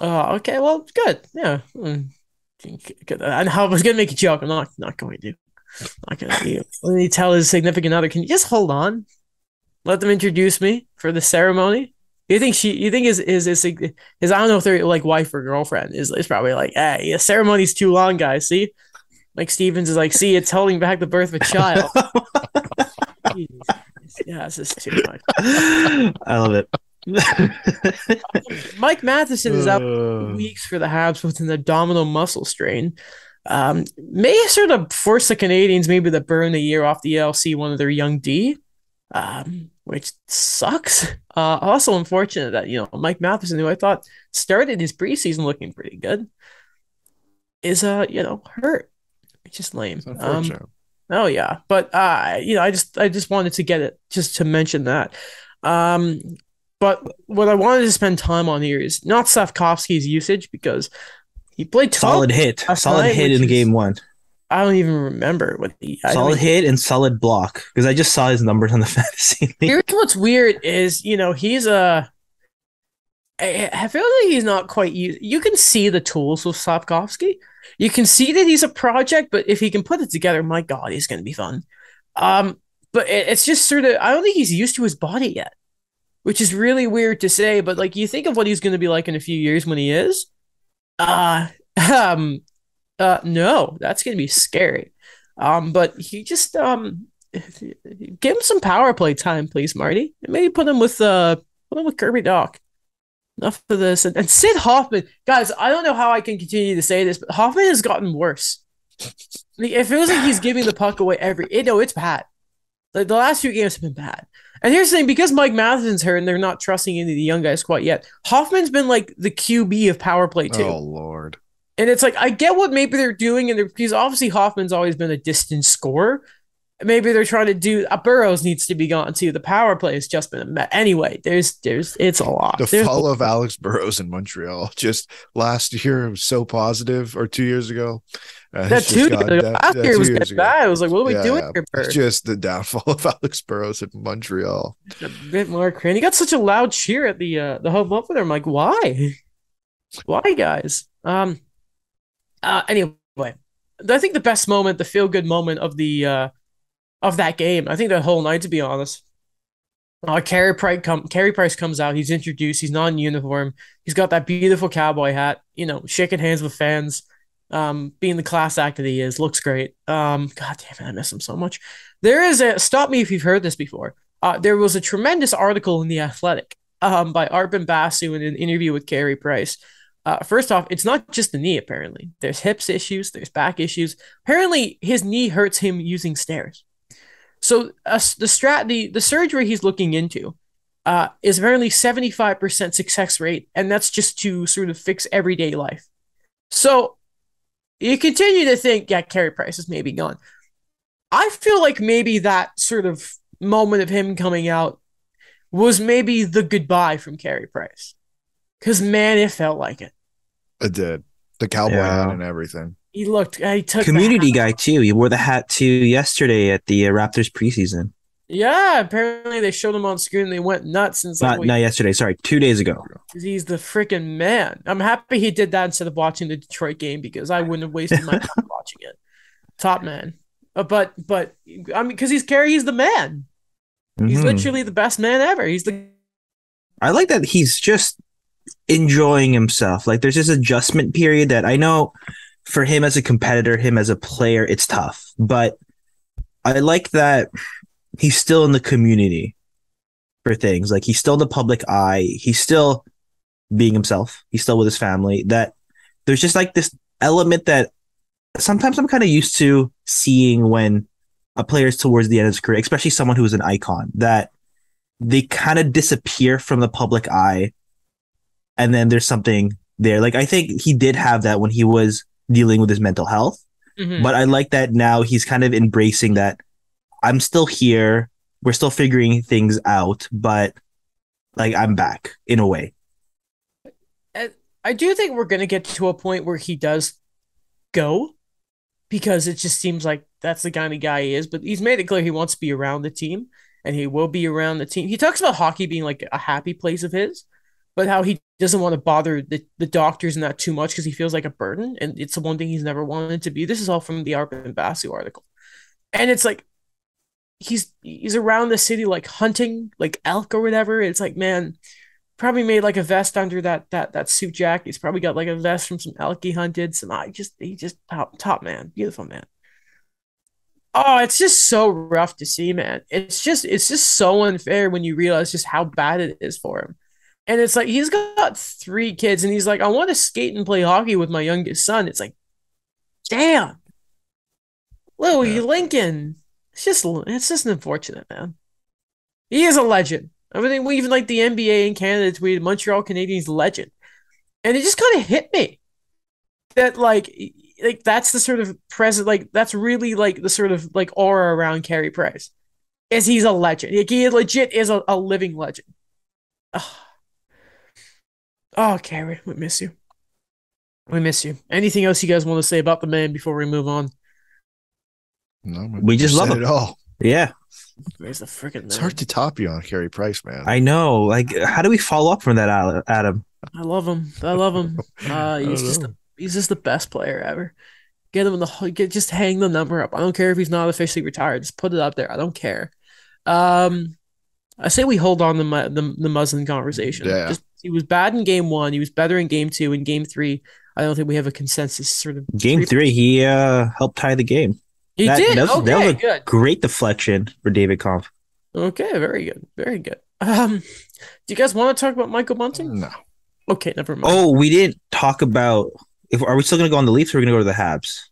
Oh, okay. Well, good. Yeah. Mm. And I was gonna make a joke. I'm not not going to. Not gonna do. When he tell his significant other, can you just hold on? Let them introduce me for the ceremony. You think she? You think his his, his I don't know if they're like wife or girlfriend is is probably like, hey, the ceremony's too long, guys. See, like Stevens is like, see, it's holding back the birth of a child. yeah, this is too much. I love it. Mike Matheson is out uh. weeks for the Habs with an abdominal muscle strain. Um, may sort of force the Canadiens maybe to burn a year off the LC one of their young D, um, which sucks. Uh, also unfortunate that you know Mike Matheson, who I thought started his preseason looking pretty good, is uh you know hurt, which is lame. Um, oh yeah, but uh you know I just I just wanted to get it just to mention that. Um, but what I wanted to spend time on here is not Slafkovsky's usage because he played solid hit, solid night, hit in is, game one. I don't even remember what he solid hit and solid block because I just saw his numbers on the fantasy. League. Here's what's weird is you know he's a. I feel like he's not quite. used. You can see the tools with Slafkovsky. You can see that he's a project, but if he can put it together, my God, he's going to be fun. Um, but it's just sort of. I don't think he's used to his body yet which is really weird to say, but like you think of what he's going to be like in a few years when he is. Uh um uh no, that's going to be scary. Um but he just um give him some power play time, please, Marty. Maybe put him with uh put him with Kirby Dach. Enough of this. And, and Sid Hoffman, guys, I don't know how I can continue to say this, but Hoffman has gotten worse. it feels like he's giving the puck away every. It, no, it's bad. Like the last few games have been bad. And here's the thing: because Mike Matheson's hurt and they're not trusting any of the young guys quite yet, Hoffman's been like the QB of power play too. Oh lord! And it's like I get what maybe they're doing, and they're, because obviously Hoffman's always been a distant scorer. Maybe they're trying to do. Uh, Burrows needs to be gone too. The power play has just been a mess. Anyway, there's there's it's a lot. The there's fall of Alex Burrows in Montreal just last year was so positive, or two years ago. Uh, that two that, last year was bad. I was like, what are we yeah, doing here? It's just the downfall of Alex Burrows in Montreal. A bit more crazy. He got such a loud cheer at the uh, the home opener. I'm like, why? Why, guys? Um. Uh. Anyway, I think the best moment, the feel good moment of the uh of that game. I think that whole night, to be honest. Uh, Carey Price come Carey Price comes out. He's introduced. He's not in uniform. He's got that beautiful cowboy hat. You know, shaking hands with fans um, being the class act that he is, looks great. Um, God damn it, I miss him so much. There is a stop me if you've heard this before. Uh, there was a tremendous article in the Athletic um, by Arpan Basu in an interview with Carey Price. Uh, first off, it's not just the knee. Apparently, there's hips issues, there's back issues. Apparently, his knee hurts him using stairs. So uh, the strat, the, the surgery he's looking into, uh, is apparently 75% success rate, and that's just to sort of fix everyday life. So you continue to think, yeah, Carey Price is maybe gone. I feel like maybe that sort of moment of him coming out was maybe the goodbye from Carey Price. Because man, it felt like it. It did. The cowboy yeah. hat and everything. He looked. He took community guy too. He wore the hat too yesterday at the uh, Raptors preseason. Yeah, apparently they showed him on screen and they went nuts. And not, like, not yesterday, sorry, two days ago. He's the freaking man. I'm happy he did that instead of watching the Detroit game because I wouldn't have wasted my time watching it. Top man. Uh, but but I mean, because he's Carey, he's the man. He's mm-hmm. literally the best man ever. He's the. I like that he's just enjoying himself. Like there's this adjustment period that I know for him as a competitor, him as a player, it's tough. But I like that he's still in the community for things. Like he's still in the public eye. He's still being himself. He's still with his family. That there's just like this element that sometimes I'm kind of used to seeing when a player is towards the end of his career, especially someone who is an icon, that they kind of disappear from the public eye. And then there's something there. Like I think he did have that when he was dealing with his mental health. Mm-hmm. But I like that now he's kind of embracing that I'm still here. We're still figuring things out, but like I'm back in a way. I do think we're going to get to a point where he does go because it just seems like that's the kind of guy he is. But he's made it clear he wants to be around the team and he will be around the team. He talks about hockey being like a happy place of his, but how he doesn't want to bother the, the doctors and that too much because he feels like a burden. And it's the one thing he's never wanted to be. This is all from the Arpan Basu article. And it's like he's he's around the city like hunting like elk or whatever. It's like, man, probably made like a vest under that that that suit jacket. He's probably got like a vest from some elk he hunted. Some I just he just top top man, beautiful man. Oh, it's just so rough to see, man. It's just it's just so unfair when you realize just how bad it is for him. And it's like he's got three kids, and he's like, I want to skate and play hockey with my youngest son. It's like, damn, Louis yeah. Lincoln. It's just it's just unfortunate, man. He is a legend. I mean, we even like the NBA in Canada tweeted Montreal Canadiens legend, and it just kind of hit me that like like that's the sort of present like that's really like the sort of like aura around Carey Price, is he's a legend. Like, he legit is a, a living legend. Oh. oh, Carey, we miss you. We miss you. Anything else you guys want to say about the man before we move on? No, we just love him. It all. Yeah. Where's the freaking? It's hard to top you on Carey Price, man. I know. Like, how do we follow up from that, Adam? I love him. I love him. Uh, he's just the, he's just the best player ever. Get him in the get just hang the number up. I don't care if he's not officially retired. Just put it up there. I don't care. Um, I say we hold on the the, the Muslin conversation. Yeah. Just, he was bad in game one. He was better in game two. In game three, I don't think we have a consensus sort of. Game three, he uh helped tie the game. He that, did. That was, okay, that was a good. great deflection for David Kampf. Okay, very good, very good. Um, do you guys want to talk about Michael Bunting? No. Okay, never mind. Oh, we didn't talk about. If are we still going to go on the Leafs or are we going to go to the Habs?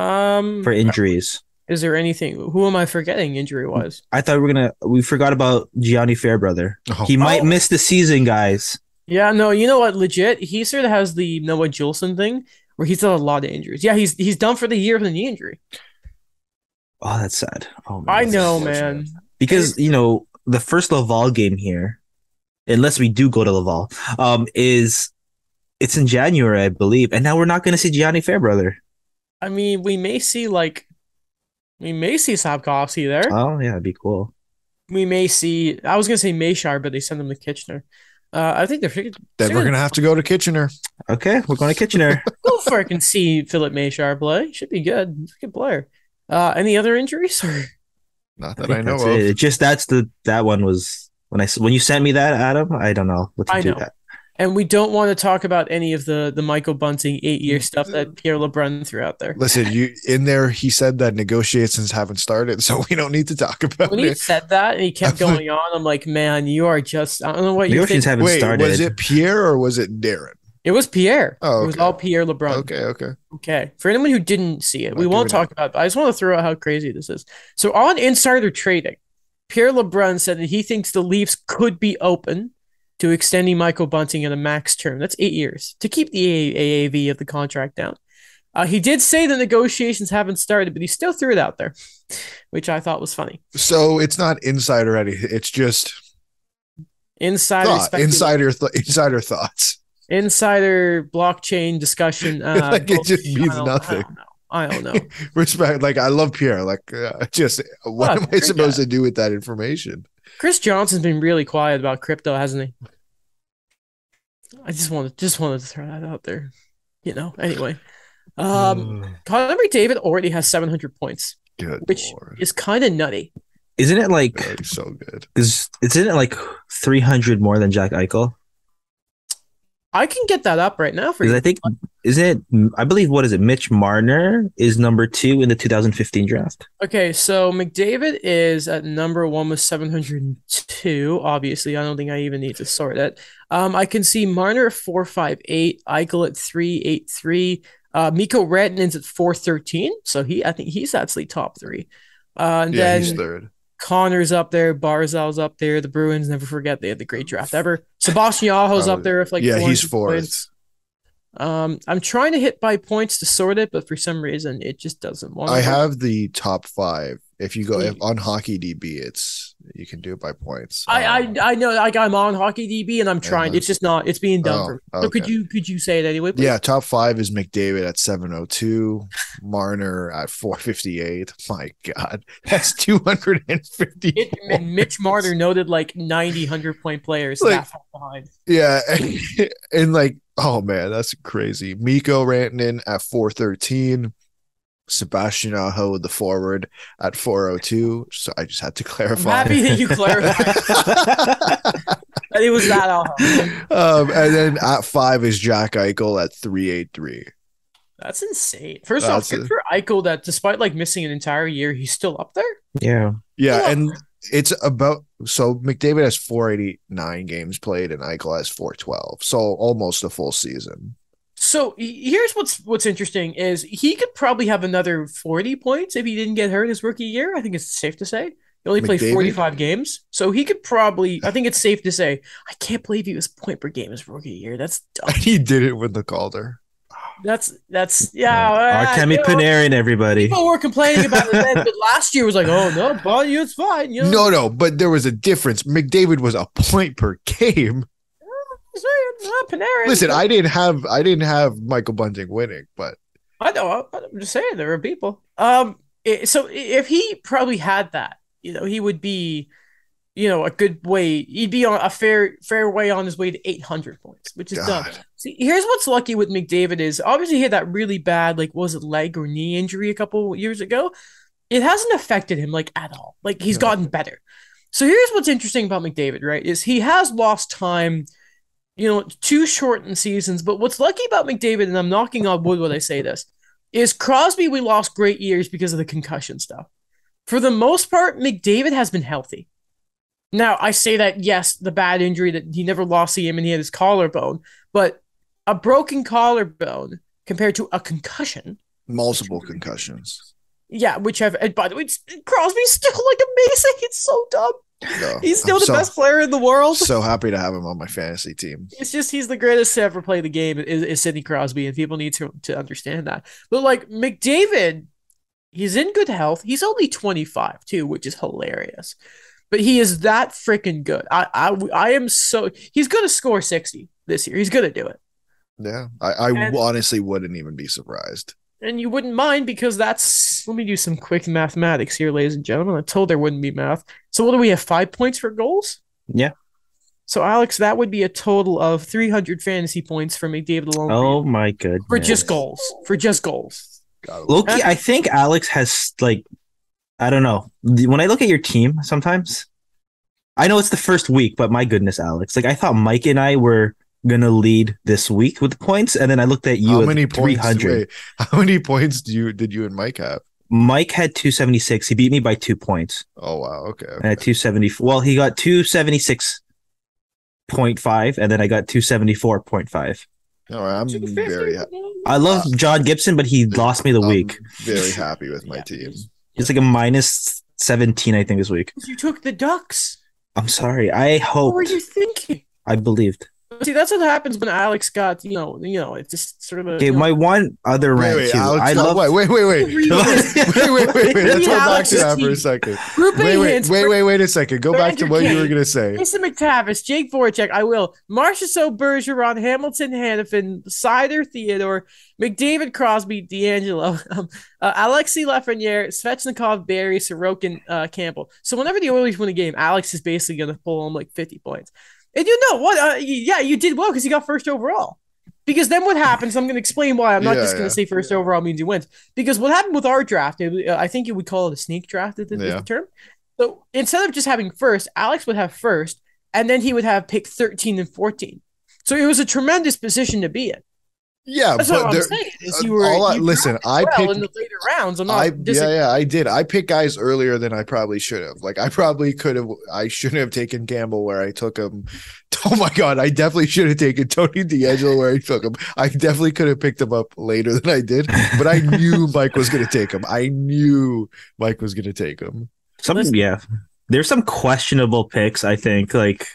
Um, for injuries. Is there anything? Who am I forgetting injury wise? I thought we were gonna. We forgot about Gianni Fairbrother. Oh. He might oh. miss the season, guys. Yeah, no, you know what? Legit, he sort of has the Noah Juulsen thing where he's had a lot of injuries. Yeah, he's he's done for the year with a knee injury. Oh, that's sad. Oh, man, I know, man. Because you know the first Laval game here, unless we do go to Laval, um, is it's in January, I believe, and now we're not going to see Gianni Fairbrother. I mean, we may see like, we may see Slafkovsky there. Oh yeah, that'd be cool. We may see. I was gonna say Mesar, but they send them to Kitchener. Uh, I think they're. Then we're gonna have to go to Kitchener. Okay, we're going to Kitchener. go for it and see Filip Mesar play. Should be good. He's a good player. Uh, any other injuries or? Not that I, I know of. It. Just that's the that one was when I when you sent me that Adam. I don't know what to I do know. that. And we don't want to talk about any of the the Michael Bunting eight year stuff that Pierre LeBrun threw out there. Listen, you in there. He said that negotiations haven't started, so we don't need to talk about when it. When he said that and he kept going on, I'm like, man, you are just. I don't know what negotiations haven't Wait, started. Was it Pierre or was it Darren? It was Pierre. Oh, okay. it was all Pierre LeBrun. Okay, okay, okay. For anyone who didn't see it, we won't talk about. It, I just want to throw out how crazy this is. So on insider trading, Pierre LeBrun said that he thinks the Leafs could be open to extending Michael Bunting in a max term. That's eight years to keep the AAV of the contract down. Uh, he did say the negotiations haven't started, but he still threw it out there, which I thought was funny. So it's not insider Eddie. It's just insider thought, insider th- insider thoughts, insider blockchain discussion. Uh, like it just means I nothing. I don't know. Respect. Like I love Pierre. Like uh, just what am I supposed guy. to do with that information? Chris Johnston's been really quiet about crypto, hasn't he? I just wanted just wanted to throw that out there. You know. Anyway, um, uh, Connor McDavid already has 700 points, Good which Lord. is kind of nutty. Isn't it like so good? Is isn't it like 300 more than Jack Eichel? I can get that up right now for you. I think is it I believe what is it? Mitch Marner is number two in the 2015 draft. Okay, so McDavid is at number one with 702. Obviously, I don't think I even need to sort it. Um, I can see Marner at 458, Eichel at 383, uh, Mikko Rantanen's at 413. So he I think he's actually top three. Uh, and yeah, then he's third. Connor's up there, Barzal's up there. The Bruins never forget they had the great draft ever. Sebastian Aho's up there with like yeah, he's fourth. Um, I'm trying to hit by points to sort it, but for some reason it just doesn't want. I have the top five. If you go if, on Hockey DB, it's You can do it by points. I, Um, I I know like I'm on hockey DB and I'm trying. then- It's just not. It's being done Oh, for me. So could you could you say it anyway? please? yeah, top five is McDavid at 702, Marner at 458. My God, that's 250. It, and Mitch Marner noted like 90, 100 point players Like- that far behind. Yeah, and, and like, oh man, that's crazy. Mikko Rantanen at 413. Sebastian Aho, the forward, at 402. So I just had to I'm clarify. happy that you clarified that it was that. I'll um, and then at five is Jack Eichel at 383. That's insane. First That's off, good a- for Eichel that despite like missing an entire year, he's still up there. yeah. Yeah, Yeah. and it's about so McDavid has 489 games played and Eichel has 412. So almost a full season. So here's what's what's interesting is he could probably have another 40 points if he didn't get hurt his rookie year. I think it's safe to say. He only played 45 games. So he could probably I think it's safe to say I can't believe he was point per game his rookie year. That's dumb. And he did it with the Calder. That's that's yeah. uh, Artemi you know, Panarin, everybody. People were complaining about it then, but last year was like, oh no, but it's fine. You know, No, no, but there was a difference. McDavid was a point per game. Panarin. Listen, I didn't have I didn't have Michael Bunting winning, but I know. I'm just saying there are people. Um, so if he probably had that, you know, he would be, you know, a good way. He'd be on a fair fair way on his way to 800 points, which is done. See, here's what's lucky with McDavid is obviously he had that really bad, like, was it leg or knee injury a couple years ago? It hasn't affected him like at all. Like he's No. gotten better. So here's what's interesting about McDavid, right? Is he has lost time, you know, two shortened seasons. But what's lucky about McDavid, and I'm knocking on wood when I say this, is Crosby. We lost great years because of the concussion stuff. For the most part, McDavid has been healthy. Now I say that yes, the bad injury that he never lost the game and he had his collarbone, but a broken collarbone compared to a concussion, multiple concussions. Yeah, which have and by the way, Crosby's still like amazing. It's so dumb. No, He's still I'm the so, best player in the world. So happy to have him on my fantasy team. It's just he's the greatest to ever play the game is, is Sidney Crosby, and people need to to understand that. But like McDavid, he's in good health. He's only 25 too, which is hilarious. But he is that freaking good. I I I am so he's gonna score 60 this year. He's gonna do it. Yeah, I, I And- honestly wouldn't even be surprised. And you wouldn't mind because that's let me do some quick mathematics here, ladies and gentlemen. I told there wouldn't be math. So what do we have? Five points for goals? Yeah. So Alex, that would be a total of 300 fantasy points for McDavid alone. Oh my goodness. for just goals. For just goals. Loki, I think Alex has like, I don't know. When I look at your team, sometimes I know it's the first week, but my goodness, Alex, like I thought Mike and I were gonna lead this week with points, and then I looked at you How at many three points? Wait, how many points do you did you and Mike have? Mike had two seventy six. He beat me by two points. Oh wow, okay. I had two seventy. Well, he got two seventy six point five, and then I got two seventy four point five. All right, I'm very ha- I love John Gibson, but he lost me the I'm week. very happy with my Yeah, team. It's like a minus seventeen, I think, this week. You took the Ducks. I'm sorry. I hope. What were you thinking? I believed. See, that's what happens when Alex got, you know, you know, it's just sort of a. Okay, you know, my one other Wait, rant wait, too. Alex, I no, love. wait, wait, wait, wait, wait, wait, wait, wait, wait. Let's go back to that for a second. grouping Wait, wait, wait, wait, wait a second. Go back to what you were gonna say. Mason McTavish, Jake Voracek, I will. Marchessault, Bergeron, Hamilton, Hanifin, Seider, Theodore, McDavid, Crosby, DeAngelo, um, uh, Alexis Lafreniere, Svechnikov, Barrie, Sorokin, uh, Campbell. So whenever the Oilers win a game, Alex is basically going to pull home like 50 points. And you know what? Uh, yeah, you did well because you got first overall. Because then what happens? I'm going to explain why. I'm not Yeah, just going to yeah. say first overall means you win. Because what happened with our draft, it- uh, I think you would call it a sneak draft, is the- Yeah. the term. So instead of just having first, Alex would have first, and then he would have pick 13 and 14. So it was a tremendous position to be in. Yeah, That's but what I'm saying. Is uh, you were all I- you listen, I well picked- in the later rounds. I'm not. I dis- yeah, yeah, I did. I picked guys earlier than I probably should have. Like I probably could have. I shouldn't have taken Campbell where I took him. Oh my god, I definitely should have taken Tony DeAngelo where I took him. I definitely could have picked him up later than I did, but I knew Mike was going to take him. I knew Mike was going to take him. Some yeah. There's some questionable picks. I think like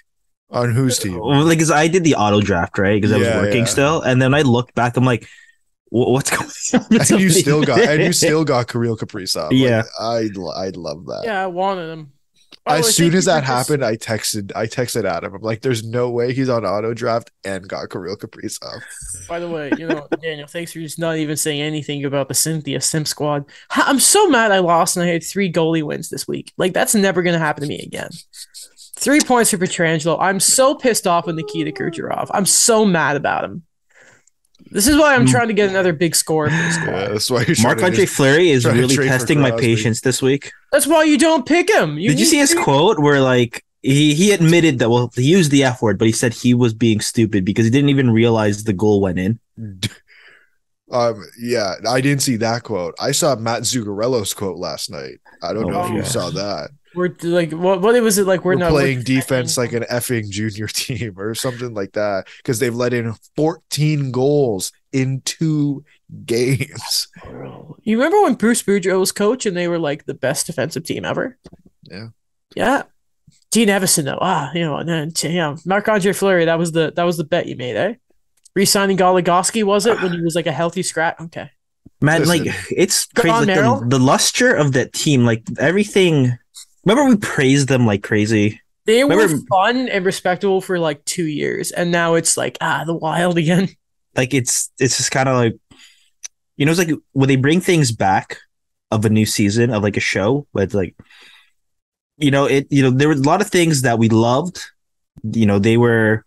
On whose team? well, like 'cause I did the auto draft right because I was Yeah, working yeah. still, and then I looked back. I'm like, what's going on? And you still got and you still got Kirill Kaprizov. Like, Yeah. I I love that. yeah, I wanted him. By the way, as soon as that this- happened, I texted I texted Adam. I'm like, there's no way he's on auto draft and got Kirill Kaprizov. By the way, you know, Daniel, thanks for just not even saying anything about the Cynthia Sim squad. I'm so mad I lost and I had three goalie wins this week. Like that's never gonna happen to me again. Three points for Pietrangelo. I'm so pissed off with Nikita Kucherov. I'm so mad about him. This is why I'm Mm. trying to get another big score for the squad. Yeah, that's why you're Marc Andre just- Fleury is really testing my patience this week. That's why you don't pick him. Did you see his to- quote where like he he admitted that well he used the F word, but he said he was being stupid because he didn't even realize the goal went in. Um, yeah, I didn't see that quote. I saw Matt Zuccarello's quote last night. I don't Oh, know if you saw that. We're like, what? What was it like? We're, We're, not playing we're- defense like an effing junior team or something like that because they've let in 14 goals in two games. You remember when Bruce Boudreau was coach and they were like the best defensive team ever? Yeah. Yeah. Dean Evason though. Ah, you know, and then yeah, Marc Andre Fleury, that was the that was the bet you made, eh? Resigning Goligoski, was it when he was like a healthy scratch? Okay. Man, Listen. like it's crazy. on, Like, the, the luster of that team, like everything. Remember we praised them like crazy. They were fun and respectable for like two years, and now it's like ah, the wild again. Like it's it's just kind of like you know, it's like when they bring things back of a new season of like a show, but it's like you know, it you know, there were a lot of things that we loved. You know, they were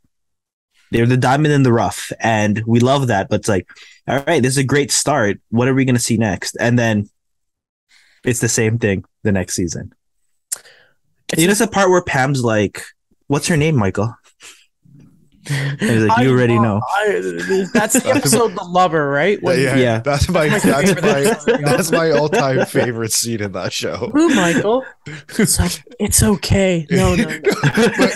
they were the diamond in the rough, and we love that. But it's like, all right, this is a great start. What are we gonna see next? And then it's the same thing the next season. It's you know, it's the part where Pam's like, "What's her name, Michael?" And he's like, I "You already love- know." I- that's the episode, the lover, right? When- yeah, Yeah. that's my my that's my that's my all-time favorite scene in that show. Who, Michael? It's, like, it's okay. No, no, no. but,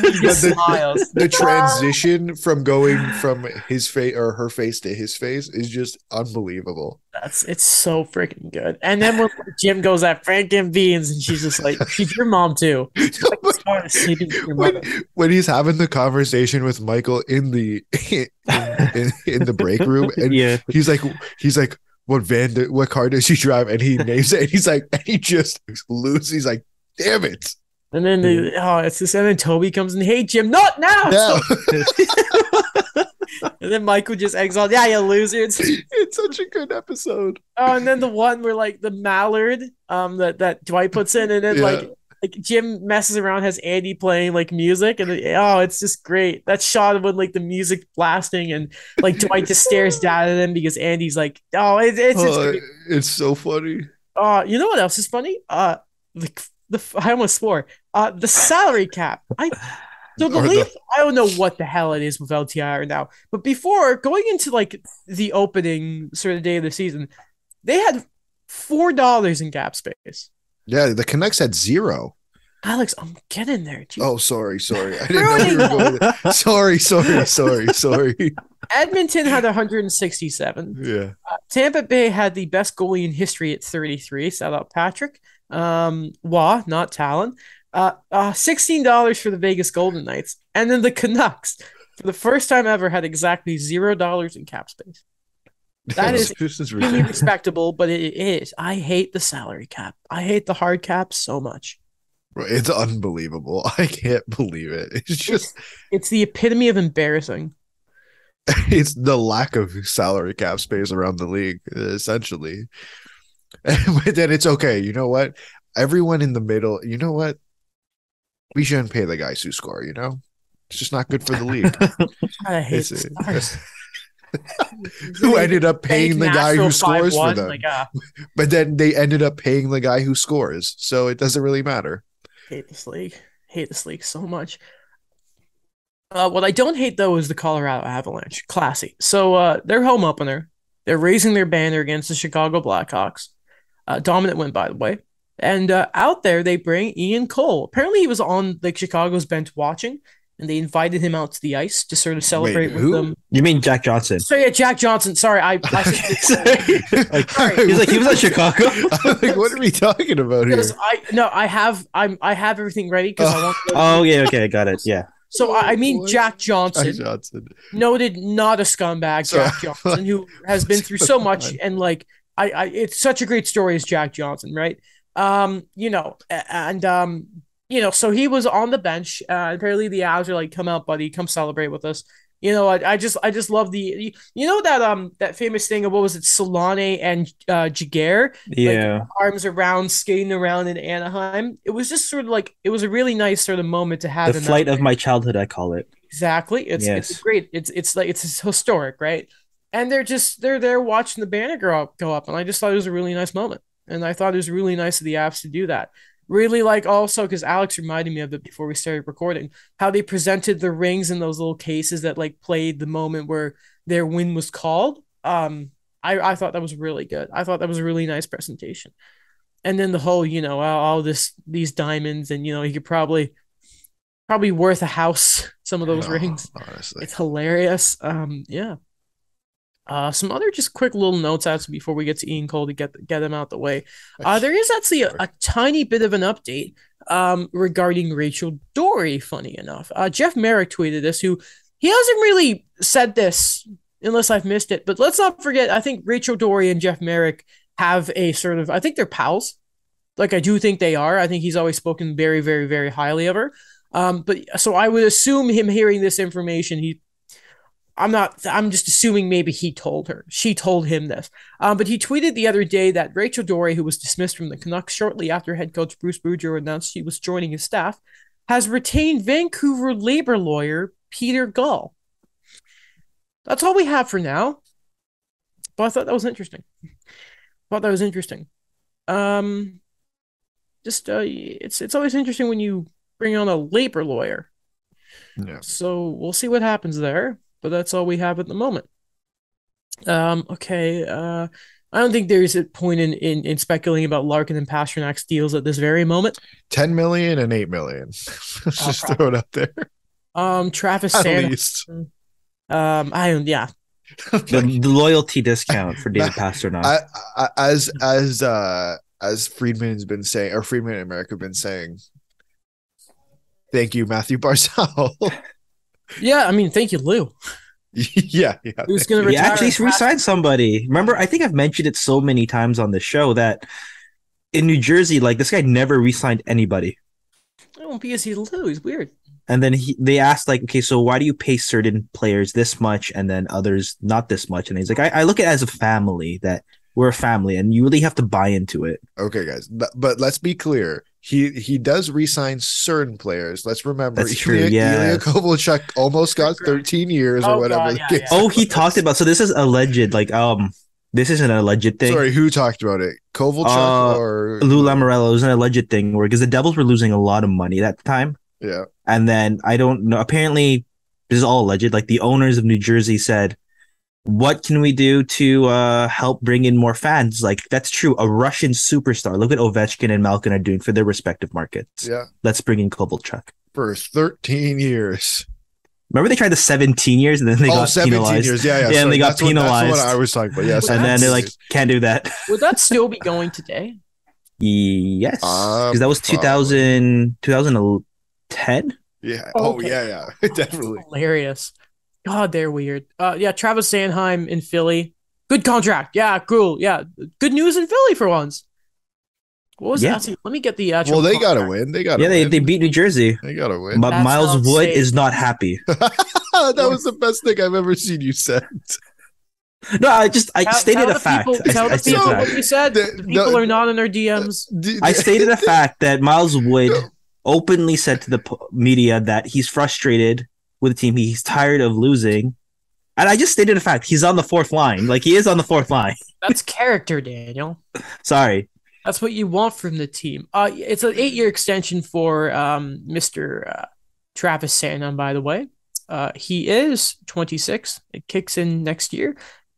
He but the, the transition from going from his face or her face to his face is just unbelievable. That's it's so freaking good. And then when Jim goes at Frank and Beans, and she's just like, "She's your mom too." Like, when, when he's having the conversation with Michael in the in, in, in the break room, and yeah, he's like, he's like, what van? Do, what car does she drive? And he names it. And he's like, and he just loses. He's like, damn it! And then the, oh, it's this. And then Toby comes and Hey, Jim, not now. No, And then Michael just exiled. Yeah, you losers. it's such a good episode. Oh, and then the one where like the mallard, um, that that Dwight puts in, and then Yeah. like like Jim messes around, has Andy playing like music, and oh, it's just great. That shot of when like the music blasting, and like Dwight just stares down at him because Andy's like, oh, it, it's it's Oh, it's so funny. Uh, you know what else is funny? Uh, the the I almost swore. Uh, the salary cap. I so the Or the- Leafs. I don't know what the hell it is with LTI now, but before going into like the opening sort of day of the season, they had four dollars in cap space. Yeah, the Canucks had zero. Alex, I'm getting there. Jeez. Oh, sorry, sorry. I didn't know we were going. To, sorry, sorry, sorry, sorry. Edmonton had 167. Yeah. Tampa Bay had the best goalie in history at 33. Shout out Patrick. Um, Wah, not Talon. Uh, uh, $16 for the Vegas Golden Knights. And then the Canucks, for the first time ever, had exactly $0 in cap space. That is Really respectable, but it is. I hate the salary cap. I hate the hard cap so much. It's unbelievable. I can't believe it. It's just It's the epitome of embarrassing. it's the lack of salary cap space around the league, essentially. but then it's okay. You know what? Everyone in the middle, you know what? We shouldn't pay the guys who score, you know? It's just not good for the league. I hate It's-. Who ended up paying the guy who scores for 5-1, them. Like, ah, But then they ended up paying the guy who scores. So it doesn't really matter. hate this league. Hate this league so much. Uh, what I don't hate though is the Colorado Avalanche. Classy. So uh, their home opener. They're raising their banner against the Chicago Blackhawks. Uh, dominant win, by the way. And uh, out there, they bring Ian Cole. Apparently, he was on like Chicago's bench watching, and they invited him out to the ice to sort of celebrate who? with them. you mean Jack Johnson? So yeah, Jack Johnson. Sorry, I. I Sorry. Like, Sorry. he's like he was at Chicago. Like, what are we talking about here? I no, I have I'm I have everything ready because I want. To Oh yeah, okay, got it. Yeah, So I, I mean What? Jack Ty Johnson, Johnson. noted not a scumbag, So- Jack Johnson, who has been through so much and like I, I it's such a great story as Jack Johnson, right? Um, you know, and um you know, so he was on the bench. Uh, apparently, the Avs are like, "Come out, buddy, come celebrate with us." You know, I, I just I just love the you know that um that famous thing of what was it, Selanne and uh Giguere, Yeah. arms around, skating around in Anaheim. It was just sort of like it was a really nice sort of moment to have. the flight of my childhood, I call it. Exactly. It's it's great. It's it's like it's historic, right? And they're just they're there watching the banner go up, go up, and I just thought it was a really nice moment. And I thought it was really nice of the apps to do that. Really like also because Alex reminded me of it before we started recording, how they presented the rings in those little cases that like played the moment where their win was called. Um, I I thought that was really good. I thought that was a really nice presentation. And then the whole, you know, all, this these diamonds, and you know, you could probably probably worth a house. Some of those No, rings. honestly. It's hilarious. Um, yeah. Uh, some other just quick little notes out before we get to Ian Cole to get get them out the way. Uh, there is actually a, a tiny bit of an update um, regarding Rachel Doerrie. Funny enough, uh, Jeff Marek tweeted this. Who he hasn't really said this unless I've missed it. But let's not forget. I think Rachel Doerrie and Jeff Marek have a sort of. I think they're pals. Like I do think they are. I think he's always spoken very, very, very highly of her. Um, but so I would assume him hearing this information, he I'm not I'm just assuming maybe he told her. She told him this. Um, but he tweeted the other day that Rachel Doerrie, who was dismissed from the Canucks shortly after head coach Bruce Boudreau announced she was joining his staff, has retained Vancouver labor lawyer Peter Gall. That's all we have for now. But I thought that was interesting. thought that was interesting. Um just uh it's it's always interesting when you bring on a labor lawyer. Yeah. So we'll see what happens there, but that's all we have at the moment. Um, okay. Uh, I don't think there's a point in, in, in speculating about Larkin and Pastrnak's deals at this very moment. 10 million and 8 million. Let's just probably. throw it out there. Um, Travis At Sand. least. Um, I don't. Yeah. The, the loyalty discount for David Pastrnak. I, I, as as uh as Friedman's been saying, or Friedman and Marek have been saying, thank you, Mathew Barzal. Yeah. I mean, thank you, Lou. yeah, yeah. Who's going to he retire? actually and pass- re-signed somebody. Remember, I think I've mentioned it so many times on the show that in New Jersey, like this guy never re-signed anybody. Oh, because he's Lou. He's weird. And then he, they asked, like, okay, so why do you pay certain players this much and then others not this much? And he's like, I, I look at it as a family that we're a family, and you really have to buy into it. Okay, guys, but, but let's be clear. He he does resign certain players. Let's remember, That's true, Ilya, yes. Ilya Kovalchuk almost got 13 years or Oh, whatever. God, yeah, yeah. Oh, he talked about. So this is alleged. Like, um, this isn't an alleged thing. Sorry, who talked about it? Kovalchuk Uh, or Lou Lamoriello it was an alleged thing where because the Devils were losing a lot of money at the time. Yeah, And then I don't know. Apparently, this is all alleged. Like the owners of New Jersey said, "What can we do to uh, help bring in more fans?" Like that's true. A Russian superstar. Look what Ovechkin and Malkin are doing for their respective markets. yeah, Let's bring in Kovalchuk. for 13 years. Remember they tried the 17 years and then they oh, got 17 penalized. years. Yeah, yeah. Yeah, and they got that's what- penalized. that's what I was talking about. Yes, Well, and then they're like, "Can't do that." Would that still be going today? yes, Uh, because that was 2000, 2010. yeah. Oh, Oh, okay. yeah, yeah. Definitely. Hilarious. God, they're weird. Uh, yeah, Travis Sanheim in Philly. Good contract. Yeah, cool. Yeah, good news in Philly for once. What was Yeah. that? Let me get the actual. Well, they got to win. They got to Yeah, they, win. they beat New Jersey, They got to win. but That's Miles Wood safe. is not happy. that was the best thing I've ever seen you said. No, I just I Tell- stated tell a fact. People, I, tell I the stated a people fact. what you said. The- The people the- are not in their DMs. I stated a fact that Miles Wood No. openly said to the media that he's frustrated with the team. He's tired of losing. And I just stated a fact. He's on the fourth line. Like he is on the fourth line. That's character, Daniel. Sorry. That's what you want from the team. Uh, it's an eight-year extension for um, Mister uh, Travis Sanheim. By the way, uh, he is 26. It kicks in next year.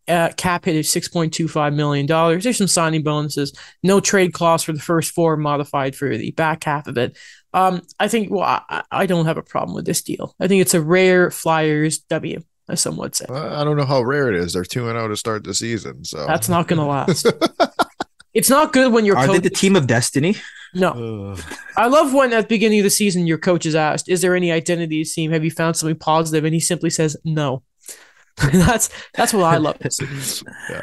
Uh, cap hit is 6.25 million dollars. There's some signing bonuses. No trade clause for the first four, modified for the back half of it. Um, I think. Well, I, I don't have a problem with this deal. I think it's a rare Flyers W, as some would say. I don't know how rare it is. They're 2 and 0 to start the season. So That's not going to last. it's not good when your Are they coach. the team of destiny? no, Ugh. I love when at the beginning of the season your coach is asked, "Is there any identity to the team? Have you found something positive?" And he simply says, "No." that's that's what I love. to see. Yeah.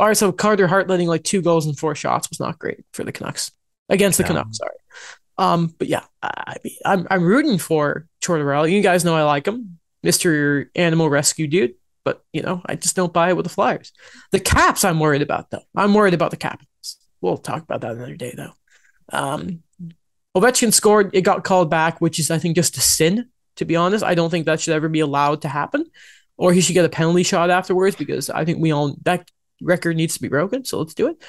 All right, so Carter Hart letting like two goals and four shots was not great for the Canucks against the No. Canucks. Sorry. Um, but yeah, I, I'm I'm rooting for Tortorella. You guys know I like him, Mister Animal Rescue dude. But you know, I just don't buy it with the Flyers. The Caps, I'm worried about though. I'm worried about the Capitals. We'll talk about that another day though. Um, Ovechkin scored. It got called back, which is I think just a sin. To be honest, I don't think that should ever be allowed to happen, or he should get a penalty shot afterwards because I think we all that record needs to be broken. So let's do it.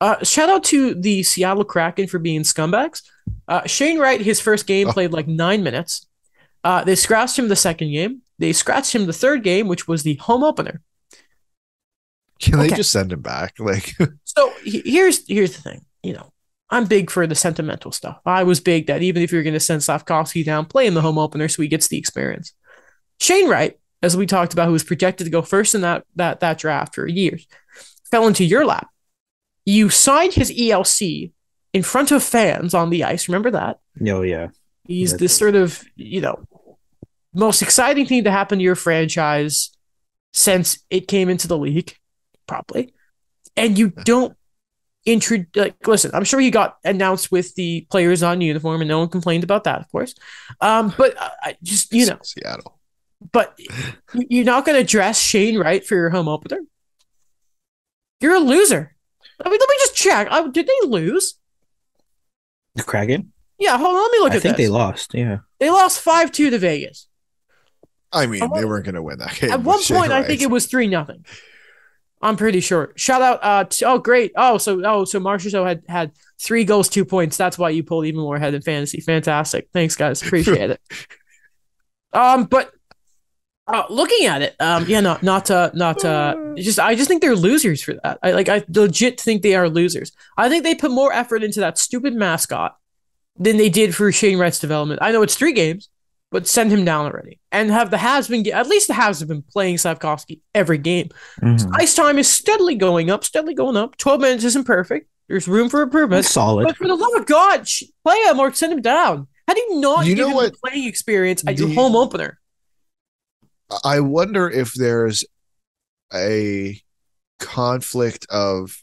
Uh, shout out to the Seattle Kraken for being scumbags. Uh, Shane Wright, his first game, Oh. played like nine minutes. Uh, they scratched him the second game. They scratched him the third game, which was the home opener. Can Okay. they just send him back? Like, So here's here's the thing. You know, I'm big for the sentimental stuff. I was big that even if you're going to send Slafkovsky down, play in the home opener so he gets the experience. Shane Wright, as we talked about, who was projected to go first in that that that draft for years, fell into your lap. You signed his ELC in front of fans on the ice. Remember that? Oh yeah. He's That's- this sort of, you know, most exciting thing to happen to your franchise since it came into the league, probably. And you don't intro like listen, I'm sure he got announced with the players on uniform and no one complained about that, of course. Um, but uh, I just, you know, Seattle. but you- you're not going to dress Shane Wright for your home opener. You're a loser. I mean, let me just check. Uh, did they lose? The Kraken. Yeah, hold on. Let me look at this. I at think this. they lost. Yeah. They lost five two to Vegas. I mean, one- they weren't going to win that game. At one point, I think it was three nothing. I'm pretty sure. Shout out! Uh, to, oh great! Oh, so oh, so Marchessault had had three goals, two points. That's why you pulled even more ahead in fantasy. Fantastic! Thanks, guys. Appreciate it. Um, but uh, looking at it, um, yeah, no, not uh, not uh, just I just think they're losers for that. I like I legit think they are losers. I think they put more effort into that stupid mascot than they did for Shane Wright's development. I know it's three games, but send him down already. And have the Habs been at least the Habs have been playing Slafkovsky every game. Mhm. Ice time is steadily going up, steadily going up. Twelve minutes isn't perfect. There's room for improvement. That's solid. But for the love of God, play him or send him down. How do you not You give know him what? playing experience at your The- home opener? I wonder if there's a conflict of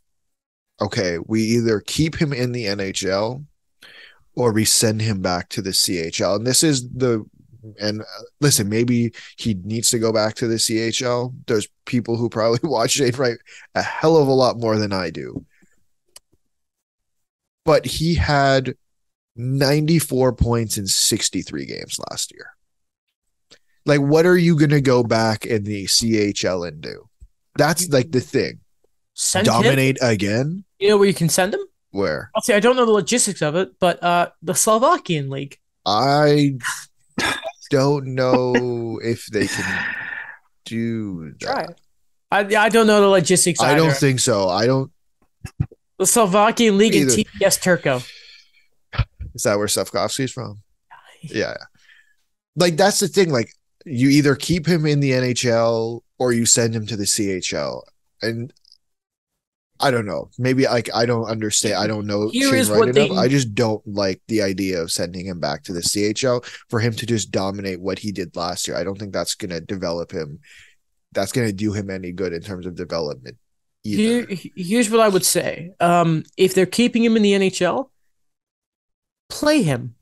okay, we either keep him in the NHL or we send him back to the CHL. And this is the and uh, listen, maybe he needs to go back to the CHL. There's people who probably watch Shane Wright a hell of a lot more than I do. But he had 94 points in 63 games last year. Like, what are you going to go back in the CHL and do? That's like the thing. Send him. Dominate again? You know where you can send him? Where? I'll say I don't know the logistics of it, but uh, the Slovakian league. I don't know if they can do Try that. it. I, I don't know the logistics. I don't think so. I don't. the Slovakian league and Either. TPS Turku. Is that where Slafkovsky's from? Yeah. Like that's the thing. Like you either keep him in the NHL or you send him to the CHL. And I don't know. Maybe like I don't understand. I don't know Here Shane is what they- I just don't like the idea of sending him back to the CHL for him to just dominate what he did last year. I don't think that's gonna develop him. That's gonna do him any good in terms of development. Here, here's what I would say. Um, if they're keeping him in the NHL, play him.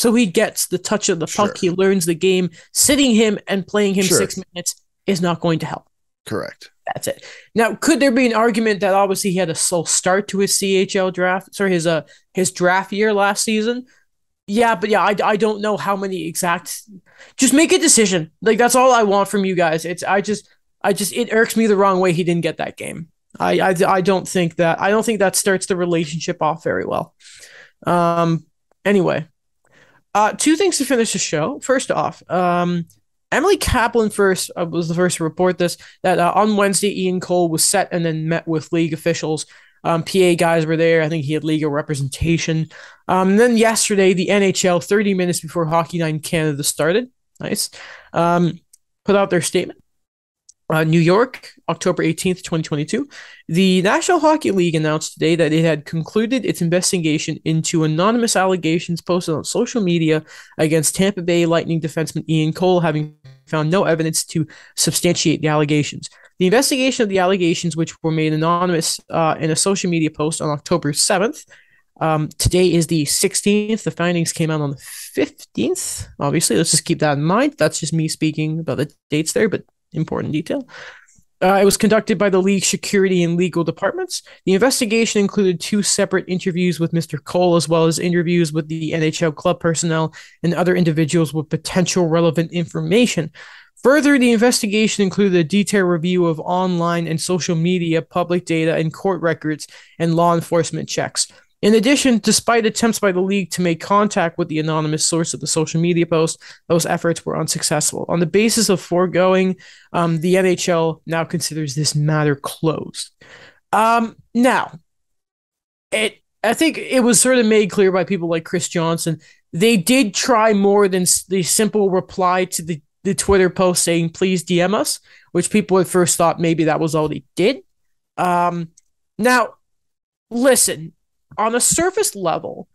So he gets the touch of the puck. He learns the game. Sitting him and playing him Sure. six minutes is not going to help. Correct. That's it. Now, could there be an argument that obviously he had a slow start to his CHL draft, sorry, his uh his draft year last season? Yeah, but yeah, I, I don't know how many exact. Just make a decision. Like that's all I want from you guys. It's I just I just it irks me the wrong way he didn't get that game. I I, I don't think that I don't think that starts the relationship off very well. Um. Anyway, uh, two things to finish the show. First off, um, Emily Kaplan first uh, was the first to report this that uh, on Wednesday Ian Cole was set and then met with league officials. Um, PA guys were there. I think he had legal representation. Um, then yesterday, the NHL, 30 minutes before Hockey Night in Canada started, nice, um, put out their statement. Uh, New York, October 18th, 2022. The National Hockey League announced today that it had concluded its investigation into anonymous allegations posted on social media against Tampa Bay Lightning defenseman Ian Cole, having found no evidence to substantiate the allegations. The investigation of the allegations, which were made anonymous uh, in a social media post on October 7th, Um, today is the 16th. The findings came out on the 15th. Obviously, let's just keep that in mind. That's just me speaking about the dates there, but important detail. Uh, it was conducted by the league security and legal departments. The investigation included two separate interviews with Mr. Cole, as well as interviews with the NHL club personnel and other individuals with potential relevant information. Further, the investigation included a detailed review of online and social media, public data, and court records and law enforcement checks. In addition, despite attempts by the league to make contact with the anonymous source of the social media post, those efforts were unsuccessful. On the basis of foregoing, um, the NHL now considers this matter closed. Um, now, it I think it was sort of made clear by people like Chris Johnston. They did try more than the simple reply to the the Twitter post saying please DM us, which people at first thought maybe that was all they did. Um, now, listen, on a surface level,